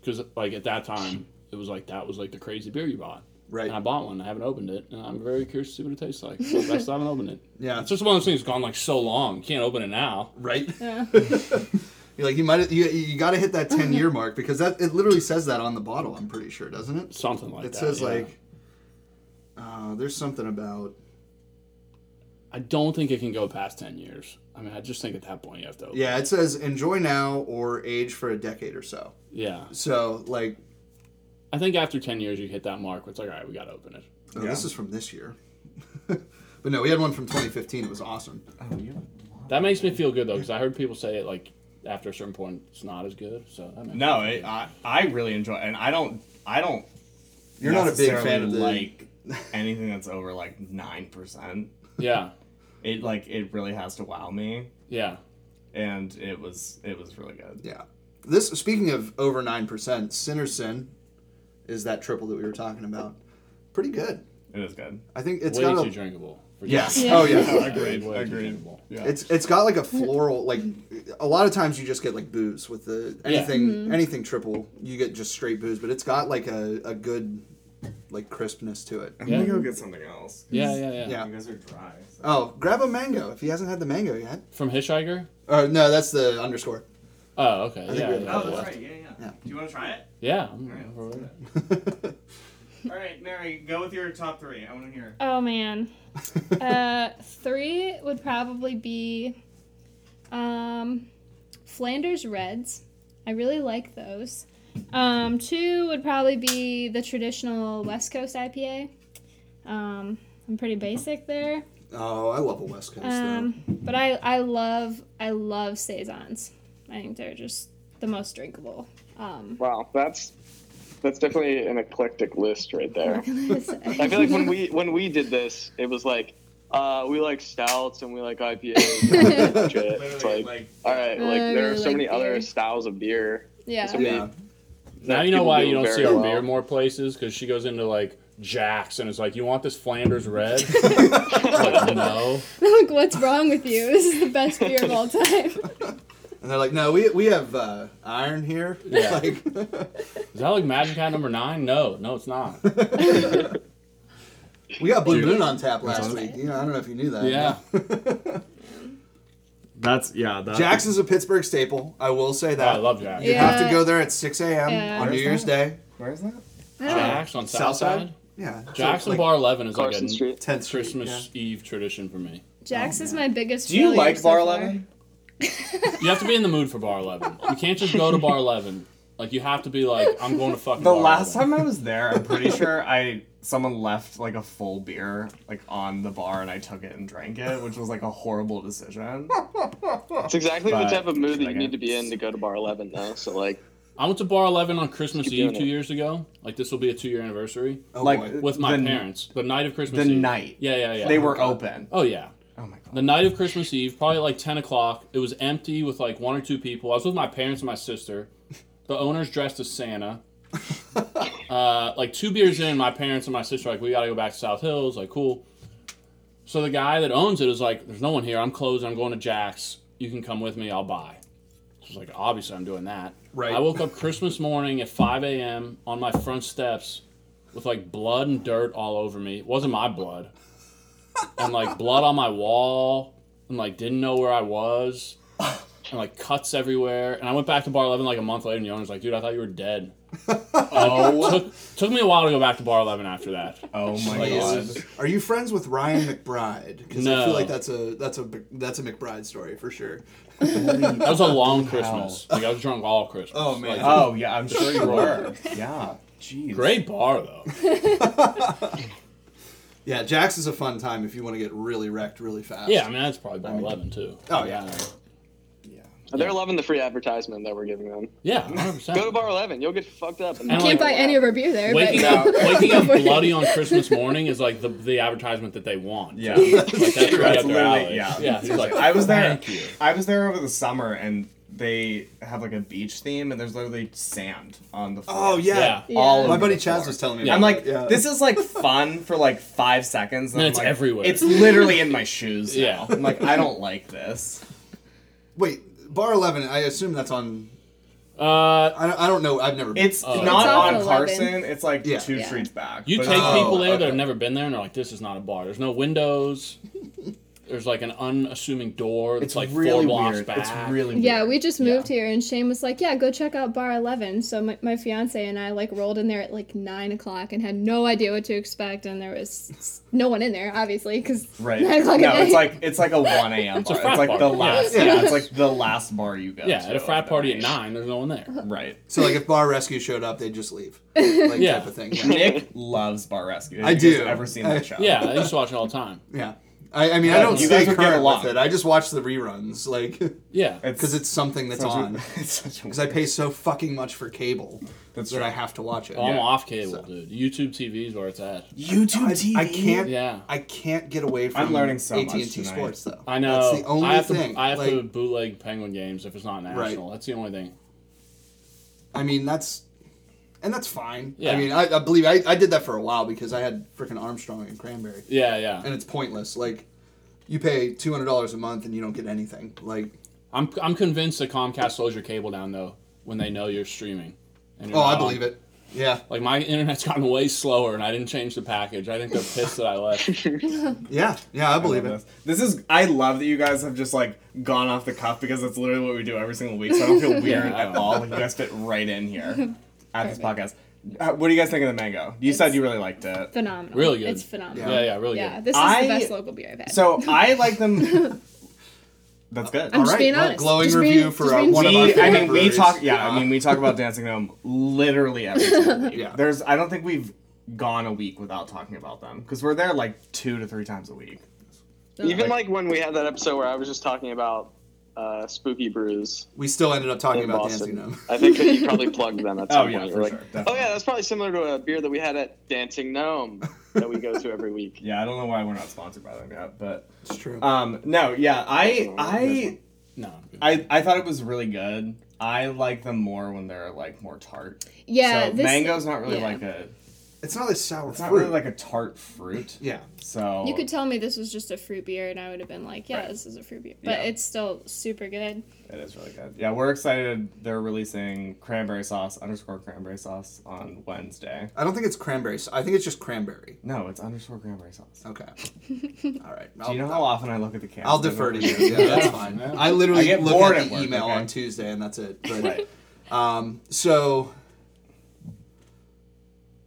because like at that time it was like that was like the crazy beer you bought. Right. And I bought one. I haven't opened it, and I'm very curious to see what it tastes like. So I haven't opened it. Yeah. It's just one of those things that's gone like so long. Can't open it now. Right. Yeah. You're like you might you, you got to hit that 10 year mark because that it literally says that on the bottle. I'm pretty sure, doesn't it? Something like It that. says yeah. like uh, there's something about I don't think it can go past 10 years. I mean, I just think at that point you have to open. yeah. It says enjoy now or age for a decade or so. Yeah. So like I think after 10 years you hit that mark where it's like, all right, we got to open it. oh, Yeah. this is from this year. but no, we had one from 2015. It was awesome. Oh, you. That makes me feel good though, because I heard people say it like after a certain point it's not as good. So that makes No, it, I I really enjoy, it. and I don't I don't. You're not a big fan of the- like anything that's over like nine percent. Yeah. It like it really has to wow me, Yeah. and it was it was really good. Yeah. This speaking of over nine percent, Sinner's Sin is that triple that we were talking about. Pretty good. It is good. I think it's Way got too a drinkable. For yes. Yeah. Oh yeah. Agreed. Way Agreed. Yeah. It's it's got like a floral like a lot of times you just get like booze with the anything mm-hmm. anything triple you get just straight booze but it's got like a, a good like crispness to it. I'm Yeah. gonna go get something else. Yeah, yeah, yeah. Yeah. You guys are dry. so- Oh, grab a mango if he hasn't had the mango yet. From Hitchhiker? Or no, that's the underscore. Oh, okay. think Yeah, we- yeah, Oh, that's yeah. right. Yeah, yeah. Yeah. Do you want to try it? Yeah. I'm- Alright, I'm let's for do it. All right, Mary, go with your top three. I want to hear. Oh man. uh, three would probably be um, Flanders Reds. I really like those. Um, two would probably be the traditional West Coast IPA. Um, I'm pretty basic there. Oh, I love a West Coast Um, but I, I love I love saisons. I think they're just the most drinkable. Um, Wow, that's that's definitely an eclectic list right there. I I feel like when we when we did this, it was like uh, we like stouts and we like IPAs. And that it's like, all right, like I there are so like many other styles of beer. yeah. So many- Yeah. Now you know why you don't see our well. beer more places because she goes into like Jack's and it's like, "You want this Flanders red?" like, no. Like, what's wrong with you? This is the best beer of all time. And they're like, no, we, we have uh, iron here. Yeah. like, Is that like Magic Hat number nine? No, no, it's not. we got Blue Dude. Moon on tap last week. right. You know, I don't know if you knew that. Yeah. That's yeah. That, Jack's is a Pittsburgh staple. I will say Oh, that. I love Jack's. You have to go there at 6 a.m. Yeah. on New Where's Year's? Day. Where is that? I don't know. Jack's on South Southside. side? Yeah. Jack's So, and like, Bar Eleven is Carson like a Street. 10th Street. Christmas Eve tradition for me. Jack's Oh, is my biggest. Do you failure like so Bar far. Eleven? You have to be in the mood for Bar Eleven. You can't just go to Bar Eleven. Like you have to be like, I'm going to fucking. The Bar last 11. time I was there, I'm pretty sure I someone left like a full beer like on the bar and I took it and drank it, which was like a horrible decision. It's exactly the type of mood that you need to be in to go to Bar Eleven, though. So like, I went to Bar Eleven on Christmas Keep Eve two it. years ago. Like this will be a two year anniversary Oh, like boy. with my the, parents. The night of Christmas The Eve. night. Yeah, yeah, yeah. They were open. Oh yeah. Oh my god. The night of Christmas Eve, probably like 10 o'clock. It was empty with like one or two people. I was with my parents and my sister. The owner's dressed as Santa. Uh, like two beers in, my parents and my sister are like, we gotta go back to South Hills. Like, cool. So the guy that owns it is like, there's no one here. I'm closed. I'm going to Jack's. You can come with me. I'll buy. I was like, obviously, I'm doing that. Right. I woke up Christmas morning at 5 a.m. on my front steps with like blood and dirt all over me. It wasn't my blood. And like blood on my wall and like didn't know where I was. And like cuts everywhere. And I went back to Bar 11 like a month later and the owner's like, dude, I thought you were dead. Oh, Took, took me a while to go back to Bar 11 after that. oh my Like, god. Are you friends with Ryan McBride? Because I feel like that's a that's a that's a McBride story for sure. That was a long Christmas. Like I was drunk all Christmas. Oh, man. Like, Oh yeah, I'm sure you were. Yeah. Jeez. Great bar though. Yeah, Jack's is a fun time if you want to get really wrecked really fast. Yeah, I mean that's probably Bar I mean- 11 too. Oh, yeah. Yeah. they're loving the free advertisement that we're giving them. Yeah, 100%. Go to Bar Eleven, you'll get fucked up. And And, Can't like, buy any of our beer there. Waking but up, waking up bloody on Christmas morning is like the, the advertisement that they want. Yeah. like that's right That's up their alley. yeah. yeah. Like, I was there. Thank you. I was there over the summer, and they have like a beach theme, and there's literally sand on the floor. Oh yeah. Yeah. all Yeah. My buddy Chaz floor. was telling me. Yeah. about I'm like, it, yeah. this is like fun for like five seconds. And I'm it's like, everywhere. It's literally in my shoes. Now. Yeah. I'm like, I don't like this. Wait, Bar Eleven. I assume that's on. Uh, I don't, I don't know. I've never. Been. It's Oh. not It's off on Carson. It's like Yeah. two Yeah. streets back. you take Oh, people there that have never been there, and they're like, "This is not a bar. There's no windows. There's like an unassuming door. That's It's like really four blocks weird. back. It's really weird. Yeah, we just Yeah. moved here, and Shane was like, "Yeah, go check out Bar 11." So my, my fiance and I like rolled in there at like nine o'clock and had no idea what to expect, and there was no one in there, obviously, because Right. nine o'clock no, at night. it's like it's like a one a.m. It's bar. frat It's like the last. Yeah. Yeah. it's like the last bar you go. yeah, to at a frat party at nine, there's no one there. Right. so like if Bar Rescue showed up, they'd just leave. Like Yeah. type of thing. Yeah. Nick loves Bar Rescue. Have I you guys do. Ever seen I- that show? Yeah, I used to watch it all the time. yeah. I, I mean, I don't you stay guys would get current along. with it. I just watch the reruns, like, Yeah, because it's something that's such a- on. it's such a Because I pay so fucking much for cable That's that true. I have to watch it. oh, I'm off cable, So- dude. YouTube TV is where it's at. YouTube I, TV. I can't. Yeah. I can't get away from. I'm learning so much AT&T tonight. Sports though. I know. That's the only I have thing. To, I have like, to bootleg Penguin games if it's not national. That's the only thing. I mean, that's, and that's fine. Yeah. I mean, I, I believe I, I did that for a while because I had freaking Armstrong and Cranberry, Yeah, yeah. and it's pointless. Like, you pay two hundred dollars a month and you don't get anything. Like, I'm I'm convinced that Comcast slows your cable down though when they know you're streaming. And you're oh, I believe on. it. Yeah, Like my internet's gotten way slower, and I didn't change the package. I think they're pissed that I left. yeah, yeah. I believe love it. This. this is. I love that you guys have just like gone off the cuff because that's literally what we do every single week. So I don't feel weird Yeah. at all. Like you guys fit right in here at this podcast. Uh, what do you guys think of the mango? You said It's- you really liked it. phenomenal. Really good. It's phenomenal. Yeah, yeah, really Yeah, good. this is I- the best local beer I've had. So I like them. That's good. I'm All just right, being well, honest. glowing Just review being- for, just uh, being one of our we, favorite I mean, we breweries. talk. Yeah, I mean, we talk about Dancing Gnome literally every single week. Yeah. There's, I don't think we've gone a week without talking about them because we're there like two to three times a week. Even like when we had that episode where I was just talking about uh, spooky brews we still ended up talking about Boston. Dancing Gnome. I think that you probably plugged them at some Oh, yeah, point. for You're like, sure, oh yeah, that's probably similar to a beer that we had at Dancing Gnome that we go to every week. Yeah, I don't know why we're not sponsored by them yet, but It's true. um, no, yeah, I, I, No. I'm. I, I thought it was really good. I like them more when they're like more tart. Yeah, so this, mango's not really yeah. like a, it's not a sour it's not really like a tart fruit. yeah. So You could tell me this was just a fruit beer, and I would have been like, yeah, Right. this is a fruit beer. But Yeah. it's still super good. It is really good. Yeah, we're excited. They're releasing cranberry sauce underscore cranberry sauce on Wednesday. I don't think it's cranberry. I think it's just cranberry. No, it's underscore cranberry sauce. Okay. All right. Do you know how often I look at the can? I'll defer to you. Yeah, that's fine. I literally I get look bored at at the work, email okay? on Tuesday and that's it. But Right. um, so,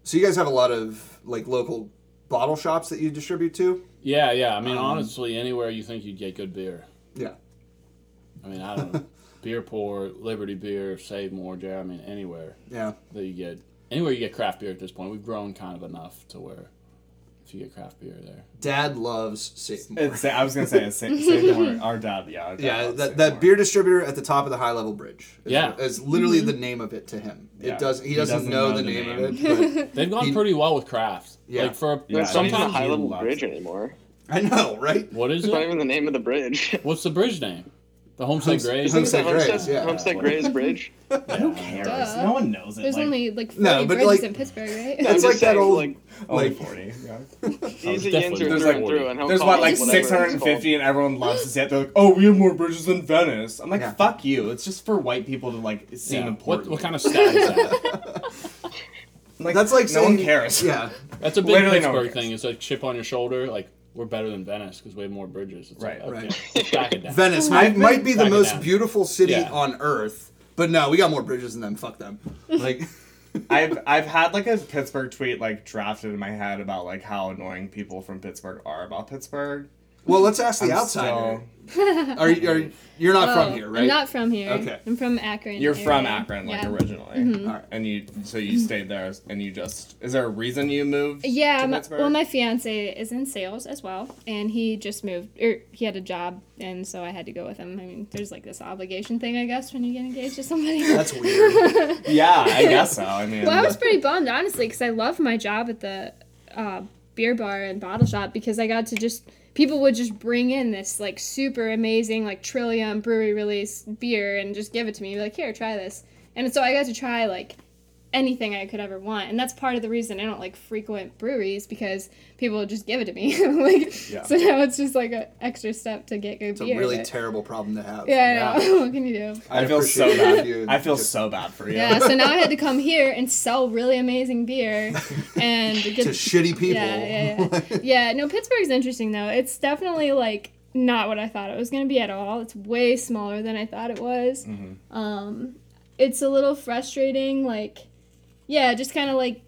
so you guys have a lot of like local bottle shops that you distribute to. Yeah, yeah. I mean, Um, honestly, anywhere you think you'd get good beer. Yeah. I mean, I don't know. beer Pour, Liberty Beer, Save More, Jar. I mean, anywhere Yeah. that you get, anywhere you get craft beer at this point. We've grown kind of enough to where if you get craft beer there. Dad loves Save More. I was gonna say Sa- Save More. Our dad, yeah. Our dad yeah, loves that, Save that More. beer distributor at the top of the high level bridge. Is, Yeah. is literally mm-hmm. the name of it to him. Yeah. It does. He He doesn't, doesn't know, know the, the name, name. of it. They've gone He- pretty well with craft. Yeah. Like for Yeah, It's not even a sometimes high level bridge it. anymore. I know, right? what is It's not it? even the name of the bridge. What's the bridge name? The Homestead Homes- Grays. Homestead Isn't it Grays, yeah. Homestead Grays Bridge. Who cares? Duh. No one knows it. There's like, only like 40 No, but, bridges like- in Pittsburgh, right? That's like that old- like only like- forty. Yeah. easy definitely- answer there's through like- and through. And There's what like whatever six it's hundred and fifty, and everyone loves to say it. They're like, "Oh, we have more bridges than Venice." I'm like, Yeah. "Fuck you!" It's just for white people to like seem Yeah. Important. what kind of stat is that? Like, That's like no saying one cares. Yeah. That's a big Literally no Pittsburgh cares. thing. It's like chip on your shoulder. Like we're better than Venice because we have more bridges. It's Right. like, okay, Right. back it down. Venice might, been- might be the most down. beautiful city Yeah. on earth, but no, we got more bridges than them. Fuck them. Like, I've I've had like a Pittsburgh tweet like drafted in my head about like how annoying people from Pittsburgh are about Pittsburgh. Well, let's ask the I'm outsider. still- Are, you- are you're not from Oh, here, right? I'm not from here. Okay. I'm from Akron. You're from area. Akron, like yeah. originally, mm-hmm. All right. and you so you mm-hmm. stayed there, and you just is there a reason you moved? Yeah, to my, well, my fiance is in sales as well, and he just moved, or he had a job, and so I had to go with him. I mean, there's like this obligation thing, I guess, when you get engaged to somebody. That's weird. yeah, I guess so. I mean, well, I was pretty bummed, honestly, because I loved my job at the uh, beer bar and bottle shop because I got to just people would just bring in this like super amazing like Trillium brewery release beer and just give it to me, like, here, try this, and so I got to try like anything I could ever want, and that's part of the reason I don't like frequent breweries because people would just give it to me. like, Yeah. so now it's just like an extra step to get good beer. It's a really but- terrible problem to have. yeah, I know. what can you do? I feel so bad. you I feel just- so bad for you. Yeah, so now I had to come here and sell really amazing beer and get To shitty people. Yeah, yeah, yeah. yeah, no, Pittsburgh's interesting though. It's definitely like not what I thought it was going to be at all. It's way smaller than I thought it was. Mhm. Um, it's a little frustrating. Like, yeah, just kind of like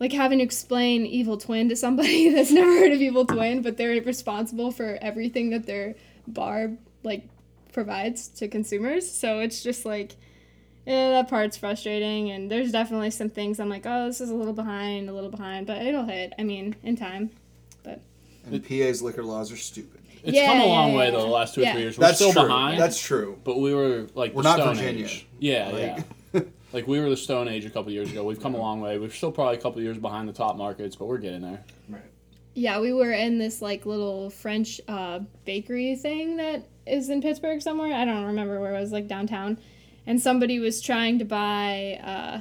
like having to explain Evil Twin to somebody that's never heard of Evil Twin, but they're responsible for everything that their bar like provides to consumers. So it's just like. Yeah, that part's frustrating, and there's definitely some things I'm like, oh, this is a little behind, a little behind, but it'll hit. I mean, in time. But and PA's liquor laws are stupid. It's Yeah, come a long yeah, way though. The last two or three years, we're That's still true. behind. That's true. but we were like We're the not Stone Virginia. Age. Yeah, Like- yeah. Like we were the Stone Age a couple years ago. We've come a long way. We're still probably a couple years behind the top markets, but we're getting there. Right. Yeah, we were in this like little French uh, bakery thing that is in Pittsburgh somewhere. I don't remember where it was, like downtown. And somebody was trying to buy, uh,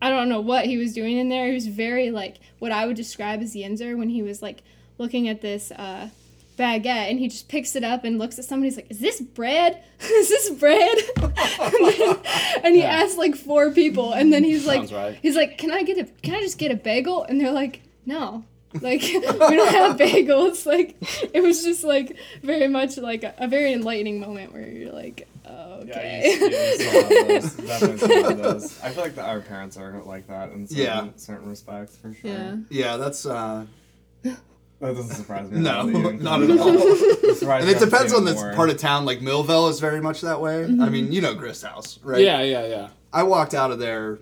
I don't know what he was doing in there. He was very like what I would describe as Yinzer when he was like looking at this uh, baguette and he just picks it up and looks at somebody. He's like, "Is this bread? is this bread?" and, then- and he Yeah. asked like four people, and then he's like, right. he's like, "Can I get a? Can I just get a bagel?" And they're like, "No." Like we don't have bagels. Like it was just like very much like a, a very enlightening moment where you're like, oh, Yeah, okay. you, you still have those. Definitely still have those. I feel like the, our parents are like that in certain, Yeah. certain respects for sure. yeah. Yeah, that's uh That doesn't surprise me. No, not at all. And it depends on the more. part of town. Like Millvale is very much that way. I mean, you know Grist House, right? Yeah, yeah, yeah. I walked out of there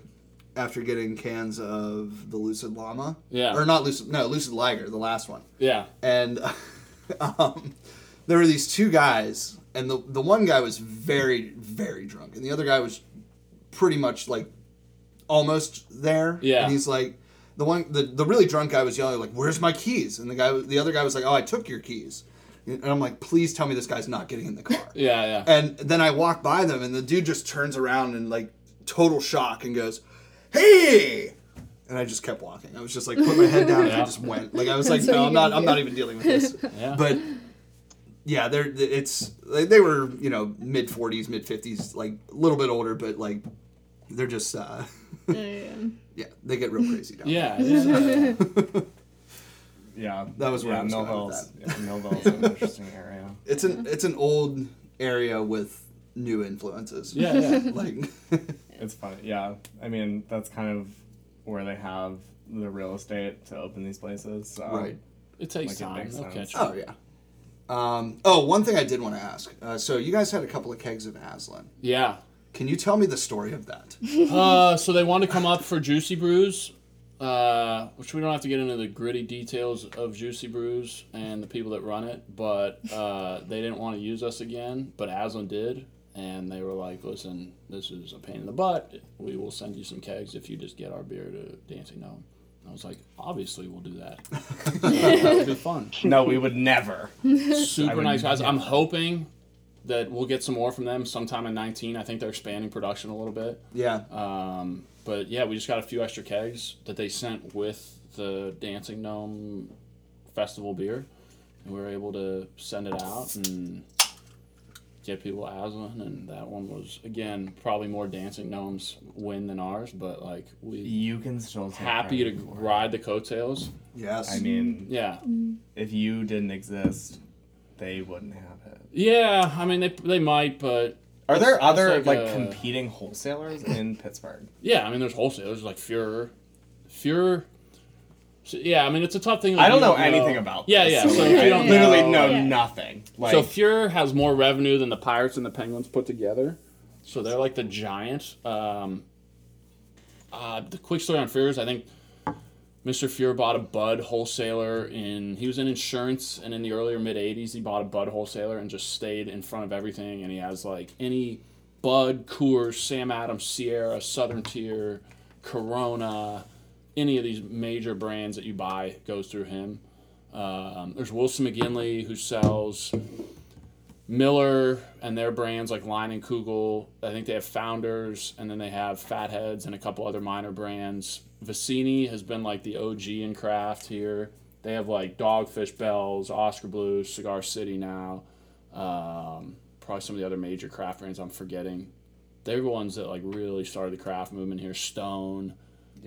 after getting cans of the Lucid Llama. Yeah. Or not Lucid, no, Lucid Liger, the last one. Yeah. And um, there were these two guys, and the, the one guy was very, very drunk, and the other guy was pretty much like almost there. Yeah. And he's like, the one, the, the really drunk guy was yelling like, "Where's my keys?" And the guy, the other guy was like, "Oh, I took your keys." And I'm like, "Please tell me this guy's not getting in the car." Yeah, yeah. And then I walk by them, and the dude just turns around in like total shock and goes, "Hey!" And I just kept walking. I was just like, put my head down, and I just went. Like I was like, That's "No, I'm not. gotta I'm not even dealing with this." Yeah. But yeah, they're it's they they were you know mid 40s, mid 50s, like a little bit older, but like they're just uh, Yeah. yeah, they get real crazy down. Yeah, yeah, yeah. Yeah, That was where yeah, I was going with Millvale's. Yeah, Millvale's an interesting area. It's an it's an old area with new influences. Yeah, yeah. Like It's funny. Yeah, I mean that's kind of where they have the real estate to open these places. So. right. It takes Like, it time. makes They'll sense. catch you. Oh yeah. Um, oh, one thing I did want to ask. Uh, so you guys had a couple of kegs of Aslin. Yeah. Can you tell me the story of that? Uh, so they wanted to come up for Juicy Brews, uh, which we don't have to get into the gritty details of Juicy Brews and the people that run it, but uh, they didn't want to use us again, but Aslin did. And they were like, listen, this is a pain in the butt. We will send you some kegs if you just get our beer to Dancing Gnome. I was like, obviously we'll do that. that would be fun. No, we would never. Super would nice guys. I'm hoping that we'll get some more from them sometime in 19. I think they're expanding production a little bit. Yeah. Um, but yeah, we just got a few extra kegs that they sent with the Dancing Gnome Festival beer, and we were able to send it out and get people Aslin. And that one was again probably more Dancing Gnomes win than ours, but like we You can still happy to credit ride the coattails. yes. I mean, Yeah, if you didn't exist, they wouldn't have it. Yeah. I mean they they might, but Are there other like, like a- competing wholesalers in Pittsburgh? yeah. I mean there's wholesalers like Fuhrer, Fuhrer. So, yeah, I mean it's a tough thing. I don't you know anything about. Yeah, this, yeah. So, So like, you I don't literally know- know Yeah. nothing. Like, so Fuhrer has more revenue than the Pirates and the Penguins put together. So they're like the giant. Um, uh, the quick story on Fuhrer is I think Mr. Fuhrer bought a Bud wholesaler in. He was in insurance, and in the earlier mid '80s, he bought a Bud wholesaler and just stayed in front of everything. And he has like any Bud, Coors, Sam Adams, Sierra, Southern Tier, Corona, any of these major brands that you buy goes through him. Um, there's Wilson McGinley who sells Miller and their brands like Leinenkugel. I think they have Founders, and then they have Fatheads and a couple other minor brands. Vecenie has been like the OG in craft here. They have like Dogfish Bells, Oskar Blues, Cigar City now. Um, probably some of the other major craft brands I'm forgetting. They're the ones that like really started the craft movement here. Stone,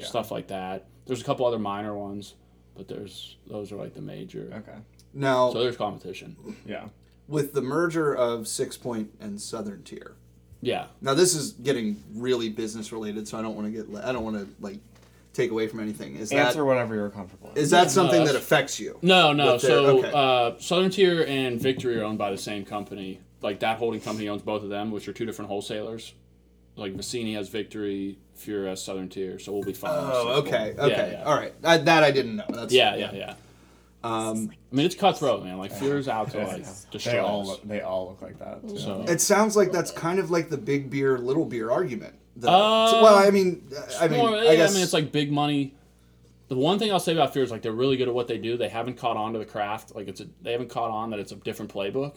stuff like that. There's a couple other minor ones, but there's those are like the major. okay, now, So there's competition. yeah. With the merger of Sixpoint and Southern Tier. Yeah. Now this is getting really business related, so I don't want to get I don't want to like take away from anything. Is Answer that whatever you're comfortable with. is that no, something that affects you? No, no. Their- So okay. uh, Southern Tier and Victory are owned by the same company. Like that holding company owns both of them, which are two different wholesalers. Like Vecenie has Victory, Fuhrer has Southern Tier, so we'll be fine. Oh, okay, Yeah, okay, yeah. all right. I, that I didn't know. That's Yeah, yeah, yeah. Um, I mean, it's cutthroat, man. Like Fuhrer's out to like yeah. destroy They all look, they all look like that. Too. So it sounds like that's kind of like the big beer, little beer argument. The- Uh, well, I mean, I mean, More- I guess I mean, it's like big money. The one thing I'll say about Fuhrer is like they're really good at what they do. They haven't caught on to the craft. Like it's a, they haven't caught on that it's a different playbook,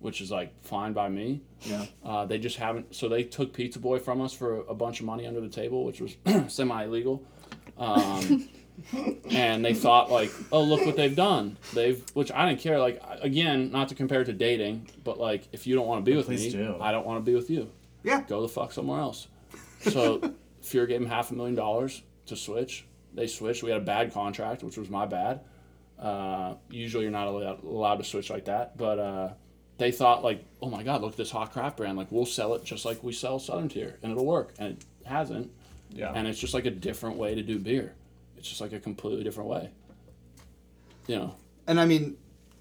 which is like fine by me. yeah. Uh, they just haven't. So they took Pizza Boy from us for a, bunch of money under the table, which was semi illegal. Um, and they thought like, oh look what they've done. They've, which I didn't care. Like again, not to compare it to dating, but like if you don't want to be with me, do. I don't want to be with you. Yeah. Go the fuck somewhere else. So Fuhrer gave him half a million dollars to switch. They switched. We had a bad contract, which was my bad. Uh, usually you're not allowed, allowed to switch like that, but uh, they thought like, oh my god, look at this hot craft brand. Like we'll sell it just like we sell Southern Tier, and it'll work. And it hasn't. Yeah. And it's just like a different way to do beer. It's just like a completely different way. you know, And I mean,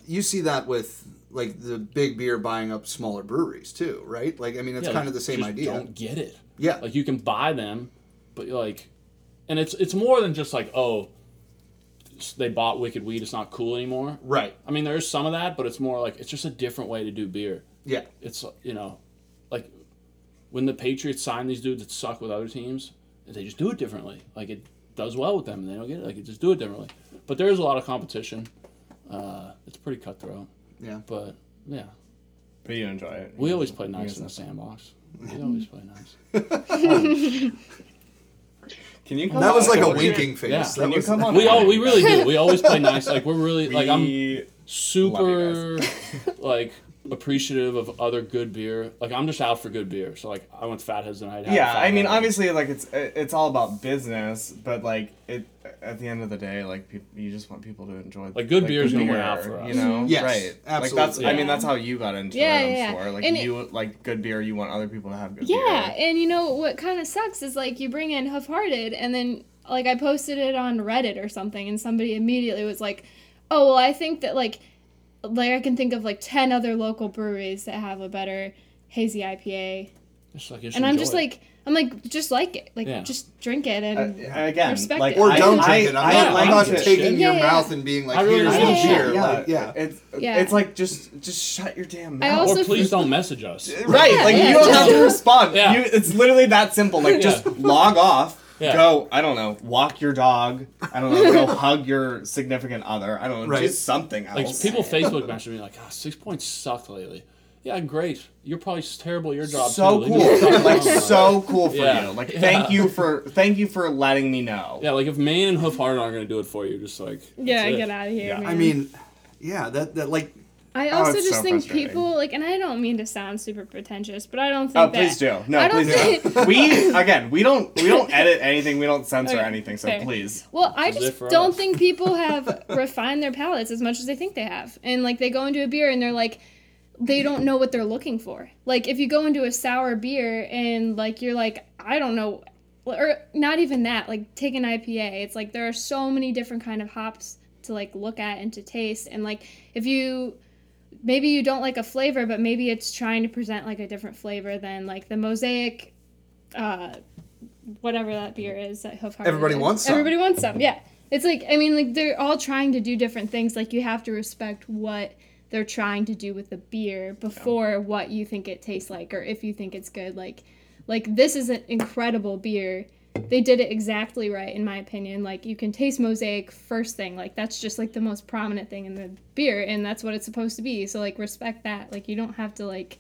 you see that with like the big beer buying up smaller breweries too, right? Like I mean, it's yeah, kind of the same just idea. Don't get it. Yeah. Like you can buy them, but you're like, and it's it's more than just like oh, they bought Wicked Weed. It's not cool anymore. Right. I mean, there is some of that, but it's more like it's just a different way to do beer. Yeah. It's you know, like when the Patriots sign these dudes that suck with other teams, they just do it differently. Like it does well with them, and they don't get it. Like it just do it differently. But there is a lot of competition. Uh, it's pretty cutthroat. Yeah. But yeah, But you enjoy it. we always play nice in the sandbox. We always play nice. Can you come That was like a over here? winking face. Yeah. That you was- come on? We all we really do. We always play nice. Like we're really like I'm We- super like appreciative of other good beer. Like I'm just out for good beer. So like I went to Fatheads tonight. had yeah, I mean, Fathead. obviously, like it's it's all about business, but like it at the end of the day, like peop you just want people to enjoy Like, good beer is gonna win out for You know, Yes, right? Absolutely. Like that's absolutely. I mean that's how you got into Yeah, it. I'm yeah, yeah. sure. Like And it- you like good beer, you want other people to have good beer. Yeah, beer. and you know what kind of sucks is like you bring in Hoof Hearted, and then like I posted it on Reddit or something, and somebody immediately was like, "Oh, well, I think that like, like I can think of like ten other local breweries that have a better hazy IPA," Just, like, you should and I'm just it. like, I'm like, just like it, like Yeah. just drink it, and Uh, again, Respect like it. Or don't I- drink it. I'm I not, I'm like not taking Yeah, your yeah. mouth and being like, I really here's do. Yeah, beer. Yeah, Like, yeah. It's Yeah. it's like just just shut your damn mouth. also or please don't message us. Right, Yeah, like yeah, you don't just- have to respond. Yeah. You, it's literally that simple. Like just log off. Yeah. Go. I don't know. Walk your dog. I don't know. Go hug your significant other. I don't know. Right. Do something else. Like people Facebook message me like, "Ah, Sixpoint's sucked lately." Yeah, great. You're probably terrible at your job. so too. Leave me the cool. like so cool for Yeah. you. Like Yeah. thank you for thank you for letting me know. Yeah, like if Maine and Hoof Hearted aren't gonna do it for you, just like yeah, that's it. get out of here. Yeah. Man. I mean, yeah, that that like I Oh, also it's just so think people like, and I don't mean to sound super pretentious, but I don't oh, think Oh, that. please do. No, I don't please think- do. We again, we don't we don't edit anything. We don't censor Okay, anything. So fair. please. Well, I This is it just don't us. think people have refined their palates as much as they think they have. And like they go into a beer and they're like they don't know what they're looking for. Like if you go into a sour beer and like you're like I don't know or not even that, like take an IPA. It's like there are so many different kind of hops to like look at and to taste and like if you maybe you don't like a flavor but maybe it's trying to present like a different flavor than like the mosaic uh whatever that beer is that Hoof Everybody wants some. Everybody wants some. Yeah. It's like I mean like they're all trying to do different things. Like you have to respect what they're trying to do with the beer before what you think it tastes like or if you think it's good. Like like this is an incredible beer. They did it exactly right in my opinion. Like you can taste mosaic first thing. Like that's just like the most prominent thing in the beer and that's what it's supposed to be. So like respect that. Like you don't have to like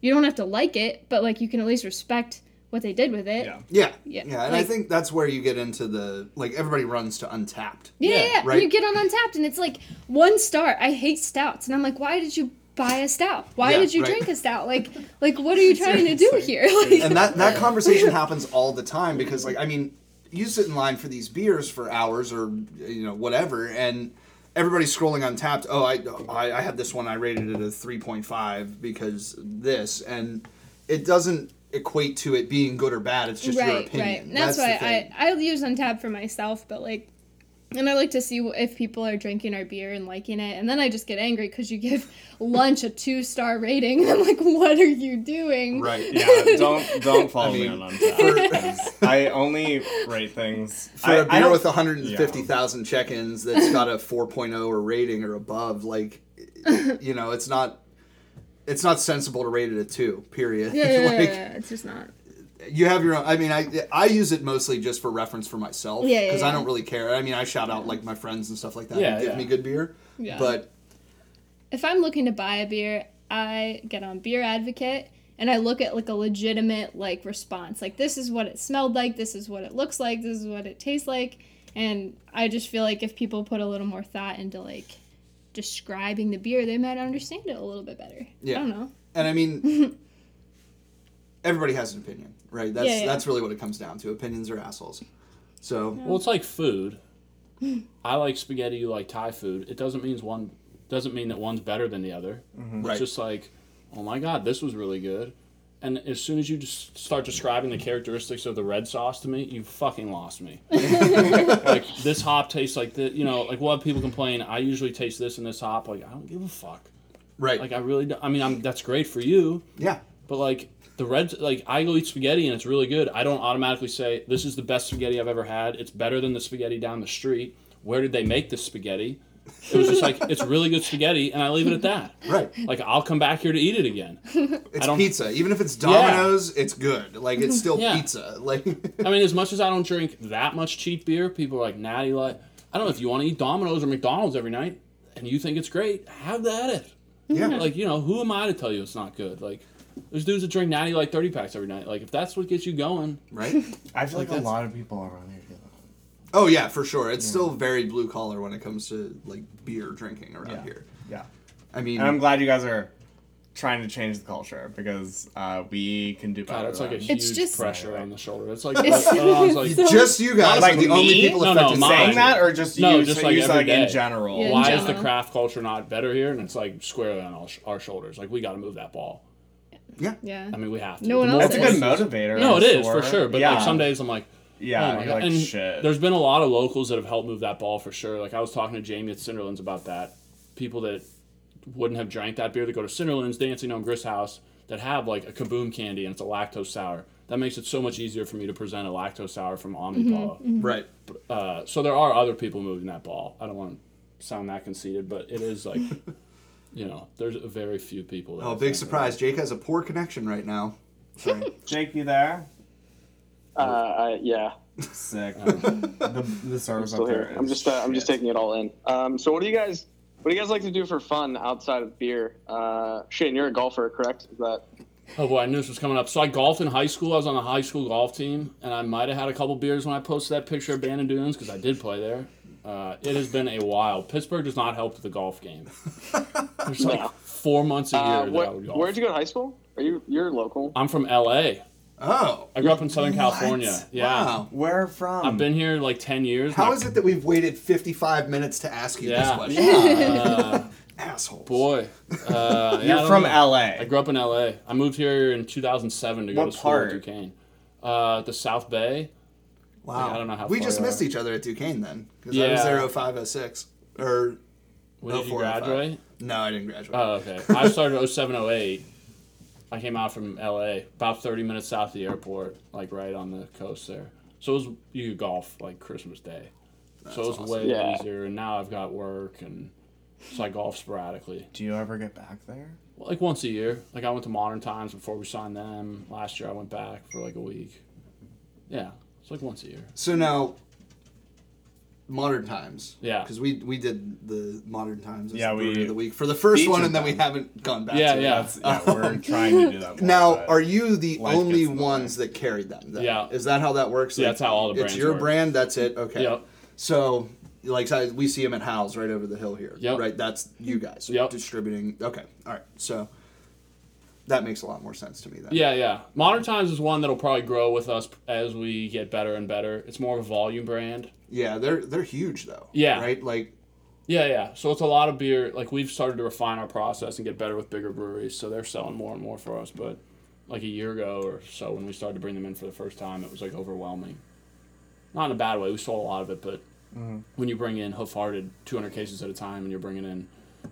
you don't have to like it, but like you can at least respect what they did with it. Yeah. yeah, Yeah, yeah, and I think that's where you get into the like everybody runs to Untappd. Yeah, Yeah, yeah, yeah. right. You get on Untappd, and it's like one star. I hate stouts, and I'm like, why did you buy a stout? Why Yeah, did you right. drink a stout? Like, like what are you trying to do here? Like, and that that conversation happens all the time because like I mean, you sit in line for these beers for hours or you know whatever, and everybody's scrolling on Tapped. Oh, I I, I had this one. I rated it a three point five because this, and it doesn't equate to it being good or bad. It's just your right, opinion. right. And that's, why. I I use Untappd for myself, but like. And I like to see if people are drinking our beer and liking it, and then I just get angry because you give lunch a two star rating, and I'm like, "What are you doing?" right. Yeah. Don't don't follow I me mean, on Untappd. I only rate things For I- a I beer with 150,000 check-ins that's got a 4.0 or rating or above, like, you know, it's not, it's not sensible to rate it a two. Period. Yeah, yeah, yeah, yeah, it's just not. You have your own. I mean, I I use it mostly just for reference for myself. Yeah, yeah, Because I don't really care. I mean, I shout out like my friends and stuff like that. Yeah, who give yeah. me good beer. Yeah. But if I'm looking to buy a beer, I get on Beer Advocate and I look at like a legitimate like response. Like this is what it smelled like, this is what it looks like, this is what it tastes like. And I just feel like if people put a little more thought into like describing the beer, they might understand it a little bit better. Yeah. I don't know. and I mean, everybody has an opinion, right? That's Yeah, yeah. that's really what it comes down to. Opinions are assholes. So Well, it's like food. I like spaghetti. You like Thai food. It doesn't mean one doesn't mean that one's better than the other. Mm-hmm. It's Right. just like, oh my god, this was really good, And as soon as you just start describing the characteristics of the red sauce to me, you fucking lost me. like this hop tastes like the, you know, like what people complain. I usually taste this and this hop. Like I don't give a fuck. Right. Like I really, don't, I mean, I'm that's great for you, yeah. But like the red, like I go eat spaghetti and it's really good. I don't automatically say this is the best spaghetti I've ever had. It's better than the spaghetti down the street. Where did they make this spaghetti? It was just like it's really good spaghetti, and I leave it at that. Right. Like I'll come back here to eat it again. It's pizza. Even if it's Domino's, it's good. Like it's mm-hmm. still Yeah. pizza. Like I mean, as much as I don't drink that much cheap beer, people are like Natty Light. I don't know if you want to eat Domino's or McDonald's every night, and you think it's great. Have that it. yeah. Like you know, who am I to tell you it's not good? Like there's dudes that drink Natty like thirty packs every night. Like if that's what gets you going, right. I feel like, a lot of people around here do that. Oh yeah, for sure. It's still very blue collar when it comes to like beer drinking around Yeah. here. Yeah. I mean, And I'm glad you guys are trying to change the culture because uh, we can do better. God, it's like a than- huge just- pressure on the shoulder. It's like, It's- I was like just you guys Like are the only me? people No, no, affected. mine. by saying that or just No, you, just so like you every like in general. Yeah, in why is the craft culture not better here? And it's like squarely on our, our shoulders. Like we got to move that ball. Yeah. Yeah. I mean, we have to. No one else That's a good motivator. No, I'm it is for sure. But yeah. like some days I'm like, yeah, oh you're like and shit. there's been a lot of locals that have helped move that ball for sure. Like I was talking to Jamie at Cinderlands about that. People that wouldn't have drank that beer that go to Cinderlands, Dancing on Grist House, that have like a kaboom candy and it's a lactose sour. That makes it so much easier for me to present a lactose sour from Omnipollo. Right. Uh, so there are other people moving that ball. I don't want to sound that conceited, but it is like, you know, there's very few people. That Oh, big think surprise! Jake has a poor connection right now. Sorry. Jake, you there? Uh, I, yeah, Sick. the the service still up there. here. I'm just uh, I'm just taking it all in. Um, so what do you guys what do you guys like to do for fun outside of beer? Uh, Shane, you're a golfer, correct? Is that Oh boy, I knew this was coming up. So I golfed in high school. I was on the high school golf team, and I might have had a couple beers when I posted that picture of Bandon Dunes because I did play there. Uh, it has been a while. Pittsburgh does not help the golf game. There's like No. four months a year uh, that what, I would golf. where'd you go to high school? Are you you're local? I'm from LA. Oh. I grew up in Southern California. Yeah. Wow. Where from? I've been here like 10 years. How My- is it that we've waited 55 minutes to ask you Yeah. this question? Uh, Assholes. boy. Uh, You're don't from know. LA. I grew up in LA. I moved here in 2007 to go What to school part? at Duquesne. Uh, the South Bay. Wow. I don't know how we far just missed are. each other at Duquesne then. Because I was Yeah. there 0506. Or, When did you oh, graduate? no, I didn't graduate. Oh, okay. I started 07, 08. I came out from LA, about 30 minutes south of the airport, like right on the coast there. So it was you could golf like Christmas Day. so it was awesome. way Yeah. easier. And now I've got work, and so I golf sporadically, Do you ever get back there? like once a year. Like I went to Modern Times before we signed them. Last year I went back for like a week. Yeah, it's like once a year. So now, modern times. Yeah. Because we we did the modern times. as Yeah, the we- brewery of the week for the first one, and then we haven't gone back. Yeah, to it. yeah. That's, yeah, we're um, trying to do that. More, Now, are you the only gets the ones that carried them? Then? Yeah. Is that how that works? Yeah, that's how all the It's your work. brand. That's it. Okay. Yep. So, like, so we see them at Hal's right over the hill here. Yep. Right. That's you guys. Yep. Distributing. Okay. All right. So, that makes a lot more sense to me then. Yeah, yeah. Modern Times is one that'll probably grow with us as we get better and better. It's more of a volume brand. Yeah. They're they're huge though. Yeah. Right. Like. Yeah, yeah. So it's a lot of beer. Like we've started to refine our process and get better with bigger breweries, so they're selling more and more for us. But like a year ago or so, when we started to bring them in for the first time, it was like overwhelming. Not in a bad way. We sold a lot of it, but mm-hmm. when you bring in Hoof Hearted 200 cases at a time, and you're bringing in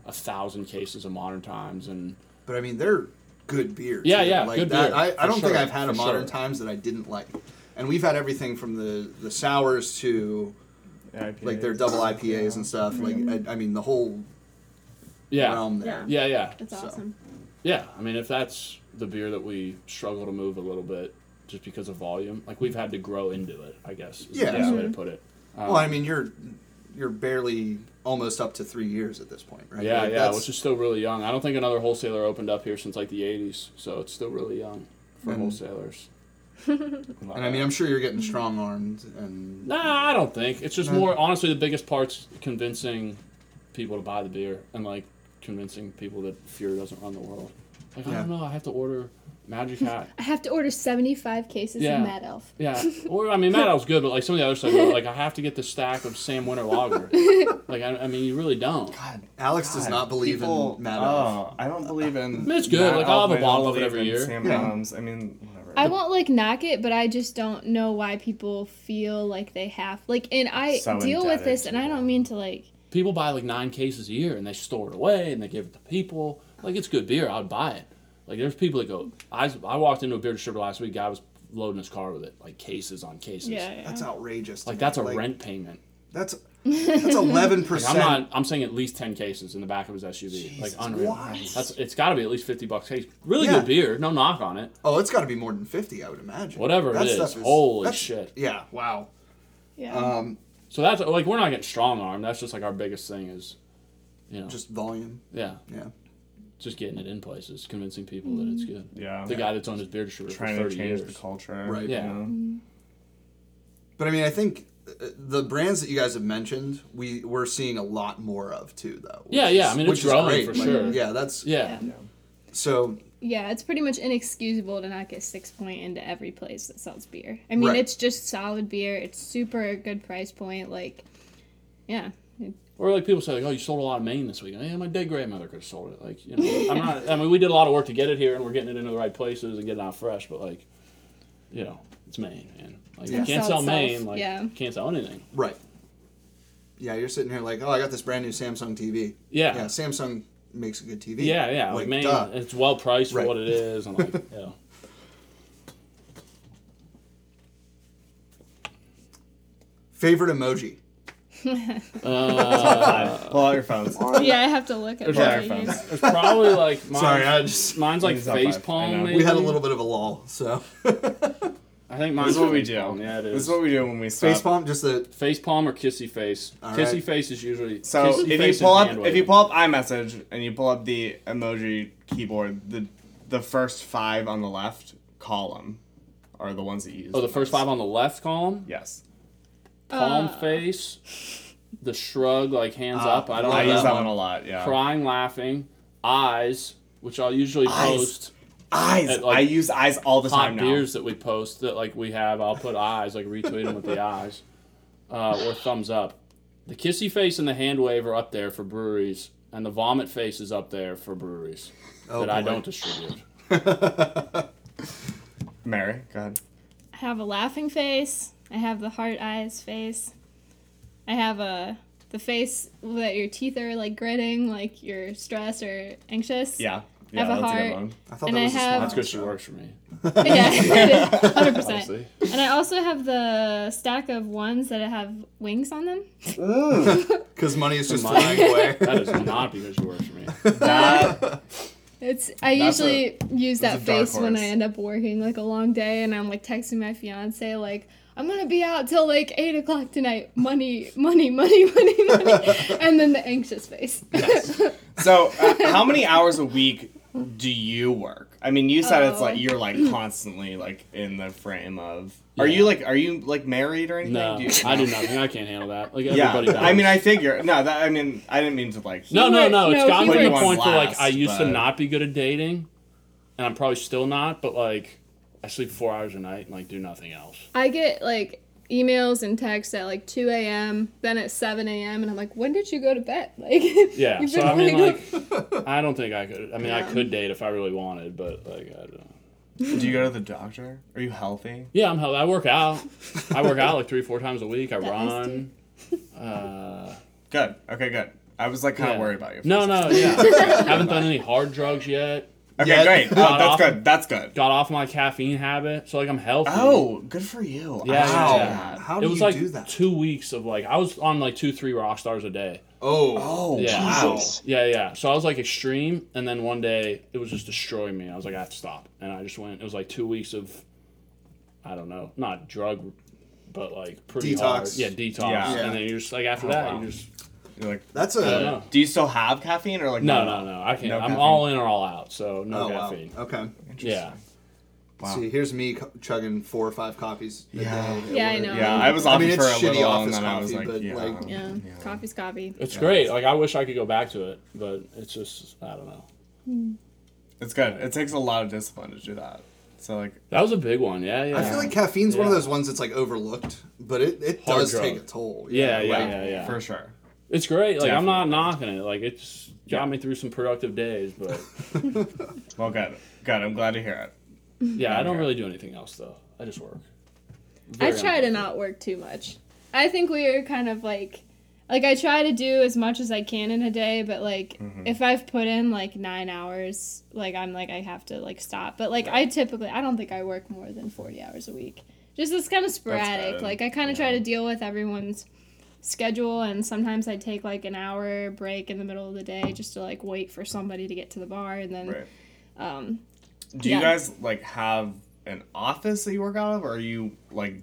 a thousand cases of Modern Times, and But I mean, they're good beer. Yeah, too. yeah, Like good that. beer, I, I don't think I've had a modern sure. times that I didn't like, and we've had everything from the the sours to like their double IPAs and stuff. Like I, I mean, the whole yeah, realm there. yeah, yeah, That's So. awesome. yeah. I mean, if that's the beer that we struggle to move a little bit, just because of volume, like we've had to grow into it. I guess is Yeah. the best way to put it. Um, Well, I mean, you're you're barely almost up to three years at this point, right? Yeah, Like, yeah, that's- which is still really young. I don't think another wholesaler opened up here since like the '80s, so it's still really young for And- wholesalers. and I mean, I'm sure you're getting strong armed and Nah, I don't think it's just more. Honestly, the biggest part's convincing people to buy the beer and like convincing people that Fuhrer doesn't run the world. Like I don't know, I have to order Magic Hat. I have to order 75 cases Yeah. of Mad Elf. Yeah. Or I mean, Mad Elf's good, but like some of the other stuff, like I have to get the stack of Sam Winter Lager. like I, I mean, you really don't. God, Alex does not believe people- in Mad oh, Elf. Oh, I don't believe in. mean, it's good. Mad Like, I'll have a bottle of it every in year. Sam Yeah. Adams. I mean, whatever. I won't like knock it, but I just don't know why people feel like they have like. And I So deal with this, and I don't mean to like. People buy like nine cases a year and they store it away and they give it to people. Like it's good beer. I'd buy it. Like there's people that go. I I walked into a beer distributor last week. Guy was loading his car with it, like cases on cases. Yeah, yeah. That's outrageous. Like me. that's a rent payment. That's that's eleven Like, percent. I'm not. I'm saying at least ten cases in the back of his SUV. like unreal. Christ. That's. It's got to be at least fifty bucks case. Really Yeah. good beer. No knock on it. Oh, it's got to be more than fifty, I would imagine. Whatever it That is. stuff Holy shit. Yeah. Wow. Yeah. Um, So that's like we're not getting strong arm. That's just like our biggest thing is, you know, just volume. yeah, Yeah. Just getting it in places, convincing people that it's good. yeah, The guy that's on his beer distributor trying for to change years. the culture. Right. you Yeah. know? But I mean, I think uh, the brands that you guys have mentioned, we we're seeing a lot more of too, though. Yeah, yeah, is- I mean, it's which is growing great. for Like, sure. Yeah, that's Yeah. Yeah. so. Yeah, it's pretty much inexcusable to not get Sixpoint into every place that sells beer. I mean, Right. it's just solid beer. It's super good price point. Like, yeah, Or like people say, like, "Oh, you sold a lot of Maine this week." Yeah, my dead grandmother could have sold it. Like, you know, I'm not. I mean, we did a lot of work to get it here, and we're getting it into the right places and getting it out fresh. But like, you know, it's Maine, man. Like, you Yeah. can't Sell sell itself, Maine. Like, yeah. you can't sell anything. Right. Yeah, you're sitting here like, oh, I got this brand new Samsung TV. Yeah. Yeah, Samsung makes a good TV. Yeah, yeah. Like, Maine, duh. it's well priced for Right. what it is, and like, yeah. Favorite emoji. Uh, Pull out your phones. yeah. I have to look at There's what our phones. There's probably like mine, Sorry, I just mine's like Mine's not face five, I palm. Maybe. we had a little bit of a lull, so I think mine's This is what we face do. palm. Yeah, it is. This is what we do when we stop. face palm. Just the Face palm or kissy face. All kissy right. face is usually So kissy if you pull up hand if you waving. pull up iMessage and you pull up the emoji keyboard, the the first five on the left column are the ones that you use. oh the first five on the left column, Yes. Palm Uh. face, the shrug like hands Ah, up. I don't love I use that that one. one a lot. Yeah. Crying, laughing, eyes, which I'll usually Eyes. post. Eyes. At, like, I use eyes all the time now. beers that we post that like we have. I'll put eyes like retweet them with the eyes, uh, or thumbs up. The kissy face and the hand wave are up there for breweries, and the vomit face is up there for breweries Oh, that I don't distribute. Mary, go ahead. I have a laughing face. I have the heart eyes face. I have a the face that your teeth are like gritting, like you're stressed or anxious. Yeah. I have Yeah, a that's a good one. I thought And that I was a have- smile, That's good. She works for me. yeah, hundred percent. And I also have the stack of ones that have wings on them. Because money is just Money. flying away. That is not because she works for me. That It's I That's usually use that that's a dark face when I horse. end up working like a long day and I'm like texting my fiance like I'm gonna be out till like eight o'clock tonight. Money, money, money, money, money, and then the anxious face. yes. so. Uh, how many hours a week do you work? I mean, you said it's Oh. like you're like constantly like in the frame of. Are you like are you like married or anything? No, Do you, I do nothing. I can't handle that. Like Yeah, everybody does. I mean, I figure no. That I mean, I didn't mean to like. No, no, no. It's No, gotten to the works- point where like I used to not be good at dating, and I'm probably still not. But like, I sleep four hours a night and like do nothing else. I get like emails and texts at like 2 a.m., then at 7 a.m., and I'm like, when did you go to bed? Like, Yeah. you've So I mean, like, I don't think I could. I mean, I could date if I really wanted, but like, I don't know. Do you go to the doctor? Are you healthy? Yeah, I'm. hell- I work out. I work out like three, four times a week. I That is run. Uh, Good. Okay, good. I was like kind of worried about you. No, no, second. yeah. Haven't done any hard drugs yet. Okay, Yeah. great. Oh, that's off- good. That's good. Got off my caffeine habit, so like I'm healthy. Oh, good for you. Yeah, Wow. yeah. How it do was you like do that? two weeks of like I was on like two, three rock stars a day. Oh, Oh, Yeah. wow. Jesus. Yeah, yeah. So I was like extreme, and then one day it was just destroying me. I was like, I have to stop, and I just went. It was like two weeks of, I don't know, not drug, but like pretty Detox. hard. Yeah, detox. Yeah. And then you're just like after Oh, that, wow. you just You're like, that's a know. do you still have caffeine or like No, no, no. I can't. No I'm caffeine? all in or all out. So no oh wow. caffeine. Okay. Yeah. Wow. See, here's me chugging four or five coffees a Yeah. day. Yeah, I know. Yeah, I was I mean, for it's a shitty little, and office then I was coffee, like, but, yeah, like- Yeah, coffee's coffee. It's Yeah. great. Like I wish I could go back to it, but it's just I don't know. Hmm. It's good. It takes a lot of discipline to do that. So like, That was a big one. Yeah, yeah. I feel like caffeine's one of those ones that's like overlooked, but it, it Hard does drug. take a toll. Yeah, yeah, right, yeah, yeah. for sure. It's great. Like I'm not knocking it. Like it's got Yeah. me through some productive days, but Well, good, good. I'm glad to hear it. yeah, I don't Okay. really do anything else though. I just work. I try to not work too much. I think we're kind of like like I try to do as much as I can in a day, but like Mm-hmm. if I've put in like 9 hours, like I'm like I have to like stop. But like I typically I don't think I work more than 40 hours a week. Just it's kind of sporadic. Like I kind of try to deal with everyone's schedule and sometimes I take like an hour break in the middle of the day just to like wait for somebody to get to the bar and then Right. um Do you guys like have an office that you work out of, or are you like?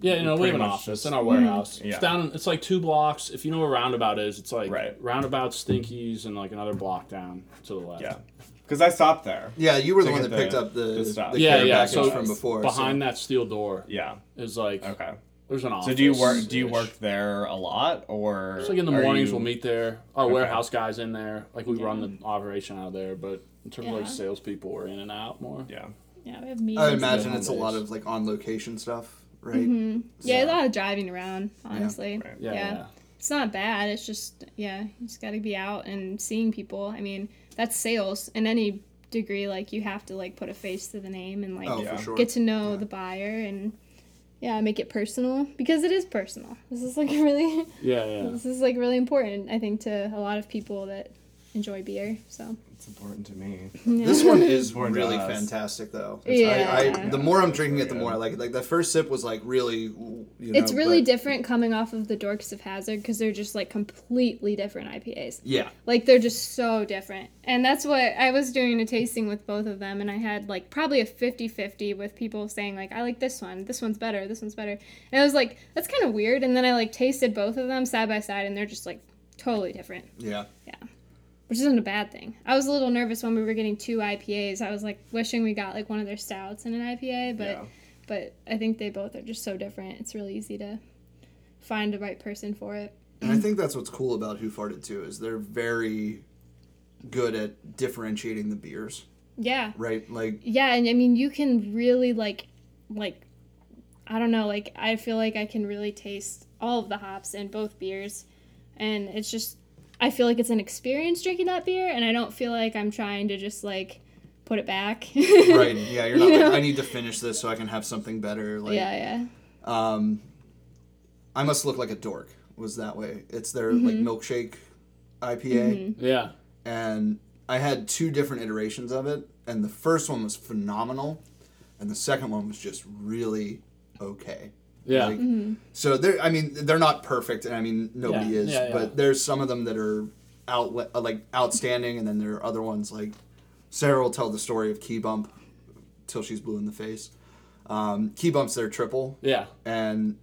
Yeah, you know, we have an office just- in our warehouse. Yeah. It's down. It's like two blocks. If you know where Roundabout is, it's like Right. Roundabout, Stinkies, and like another block down to the left. Yeah, because I stopped there. Yeah, you were the one that picked the- up the, the the yeah, care yeah. package So from before. behind so. that steel door Yeah. is like Okay. There's an office. So do you work? Do you work there a lot, or? It's like in the mornings you- we'll meet there. Our Okay. warehouse guys in there. Like we run the operation out of there, but in terms of like Yeah. salespeople, we're in and out more. Yeah. yeah, we have meetings. I and imagine home it's a lot of like on location stuff, right? Mm-hmm. Yeah, a lot of driving around, honestly. Right. Yeah, Yeah. yeah. It's not bad. It's just, yeah, you just got to be out and seeing people. I mean, that's sales in any degree. Like, you have to, like, put a face to the name and, like, Oh, Yeah. sure. get to know Yeah. the buyer and, yeah, make it personal because it is personal. This is, like, really, Yeah, yeah. this is, like, really important, I think, to a lot of people that enjoy beer. So, It's important to me. yeah. This one is really does. fantastic, though. Yeah. I, I, the more I'm drinking it, the more I like it. Like the first sip was like really, you know, it's really but- different coming off of the Dorks of Hazzard because they're just, like, completely different IPAs. Yeah, Like they're just so different. And that's what I was doing a tasting with both of them and I had like probably a 50-50 with people saying like I like this one, this one's better, this one's better. And I was like that's kind of weird and then I like tasted both of them side by side and they're just like totally different, Yeah. yeah. Which isn't a bad thing. I was a little nervous when we were getting two IPAs. I was like wishing we got like one of their stouts and an IPA, but yeah. but I think they both are just so different. It's really easy to find the right person for it. And I think that's what's cool about Hoof Hearted too is they're very good at differentiating the beers, Yeah. right? Like Yeah, and I mean you can really like like I don't know, like I feel like I can really taste all of the hops in both beers and it's just I feel like it's an experience drinking that beer and I don't feel like I'm trying to just like put it back. right, yeah. You're not You like know? I need to finish this so I can have something better. Like, yeah, yeah. um, I must look like a dork. Was that way? It's their Mm-hmm. like milkshake IPA. Yeah. and I had two different iterations of it, and the first one was phenomenal, and the second one was just really okay. Yeah. Like, So they're, I mean, they're not perfect, and I mean nobody Yeah, is, yeah, yeah. but there's some of them that are out like outstanding, and then there are other ones like Sarah will tell the story of Key Bump till she's blue in the face. Um, Key Bump's their triple, Yeah. and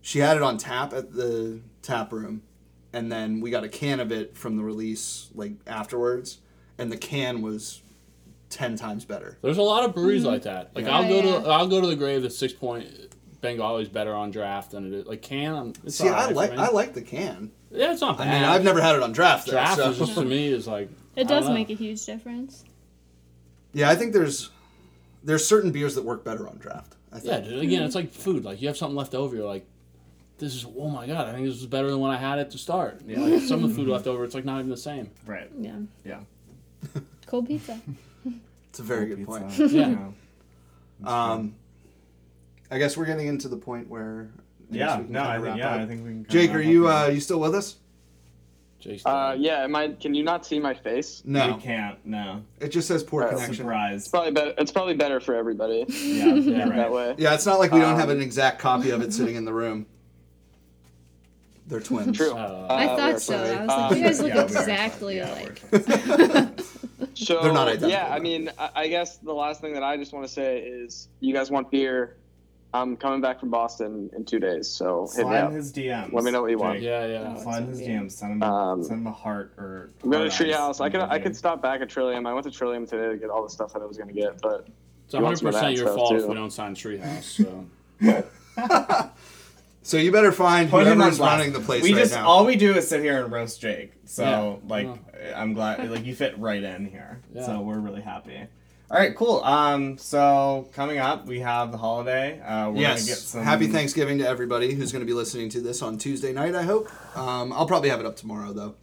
she had it on tap at the tap room and then we got a can of it from the release like afterwards and the can was 10 times better There's a lot of breweries like that. Like Yeah. I'll go Yeah, to I'll go to the grave that Sixpoint Bengali's better on draft than it is. Like can I'm, it's see i like i like the can Yeah, it's not i bad. mean i've never had it on draft, though, draft so. is just to me is like It don't does make a huge difference. yeah i think there's there's certain beers that work better on draft i Yeah, dude, again, it's like food. Like you have something left over, you're like, this is oh my god, I think this is better than when I had it to start. Yeah, like, some of the food left over, it's like not even the same. Right. Yeah. Yeah. Cold pizza. it's a very Cold good point pizza, Yeah. um i guess we're getting into the point where I Yeah. No, I think yeah, up. I think we can. jake are you uh you still with us Jake's Uh, yeah, am I? Can you not see my face? no We can't. No. it just says poor Uh, connection It's probably better. It's probably better for everybody Yeah. Yeah. that way. yeah it's not like we don't have Um, an exact copy of it sitting in the room they're twins True. Uh, I Uh, thought so. sorry. I was like, you guys look Yeah, we are. exactly Yeah, alike. So They're not identical, yeah, I mean, I, I guess the last thing that I just want to say is, you guys want beer? I'm coming back from Boston in two days, so hit me Slide up. in his DMs. Let me know what you want. Jake. yeah, yeah. Slide in his DMs. Send him. Um, send him a heart or. I'm going to Treehouse. I could I could stop back at Trillium. I went to Trillium today to get all the stuff that I was going to get, but It's 100 percent that your stuff, fault if too. we don't sign Treehouse. So So you better find Put him on whoever's blast. running the place we right just now. all we do is sit here and roast Jake. So Yeah. like Yeah. I'm glad like you fit right in here. Yeah. So we're really happy. All right, cool. Um, so coming up, we have the holiday. Uh, we're gonna yes. get some Happy Thanksgiving to everybody who's going to be listening to this on Tuesday night. I hope. Um, I'll probably have it up tomorrow though.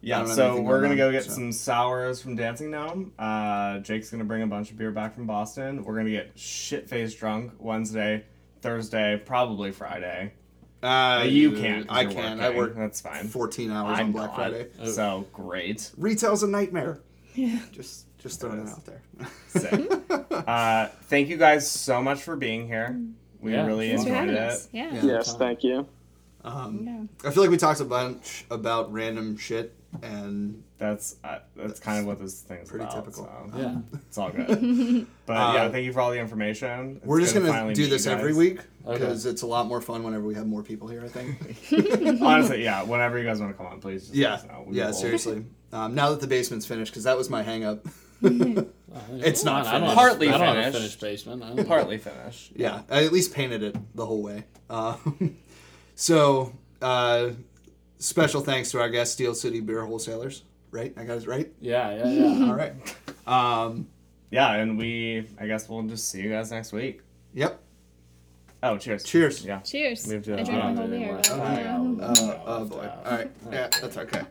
Yeah, so we're going gonna on, go get so. some sours from Dancing Gnome. Uh, Jake's gonna bring a bunch of beer back from Boston. We're gonna get shit faced drunk Wednesday, Thursday, probably Friday. Uh, you can't. I you're can. I work That's fine. 14 hours I'm on Black not. Friday. So great. Retail's a nightmare. Yeah. Just just throwing it is. out there. Sick. uh, thank you guys so much for being here. We Yeah, really thanks Thanks enjoyed it. us. Yeah. Yeah. Yes, thank you. Um, Yeah. I feel like we talked a bunch about random shit, and That's uh, that's kind of what this thing is Pretty about. typical. So Yeah. it's all good. But yeah, Uh, thank you for all the information. It's we're just good gonna finally do this every guys. week Okay. because it's a lot more fun whenever we have more people here. I think. Honestly, yeah. Whenever you guys want to come on, please. Just yeah, let us know. We yeah. Seriously. Um, now that the basement's finished, because that was my hang up. Oh, It's not I don't have- Partly I don't have a finished. finished basement. I don't- Partly finished. Yeah, I at least painted it the whole way. Um, so, uh, special thanks to our guest, Steel City Beer Wholesalers. Right, I got it right. Yeah, yeah, yeah. All right. Um, Yeah, and we. I guess we'll just see you guys next week. yep. Oh, cheers. Cheers. Yeah. Cheers. We have to- I drank my whole beer. anymore. but, Okay. um, Uh, oh boy. All right. Yeah, that's okay.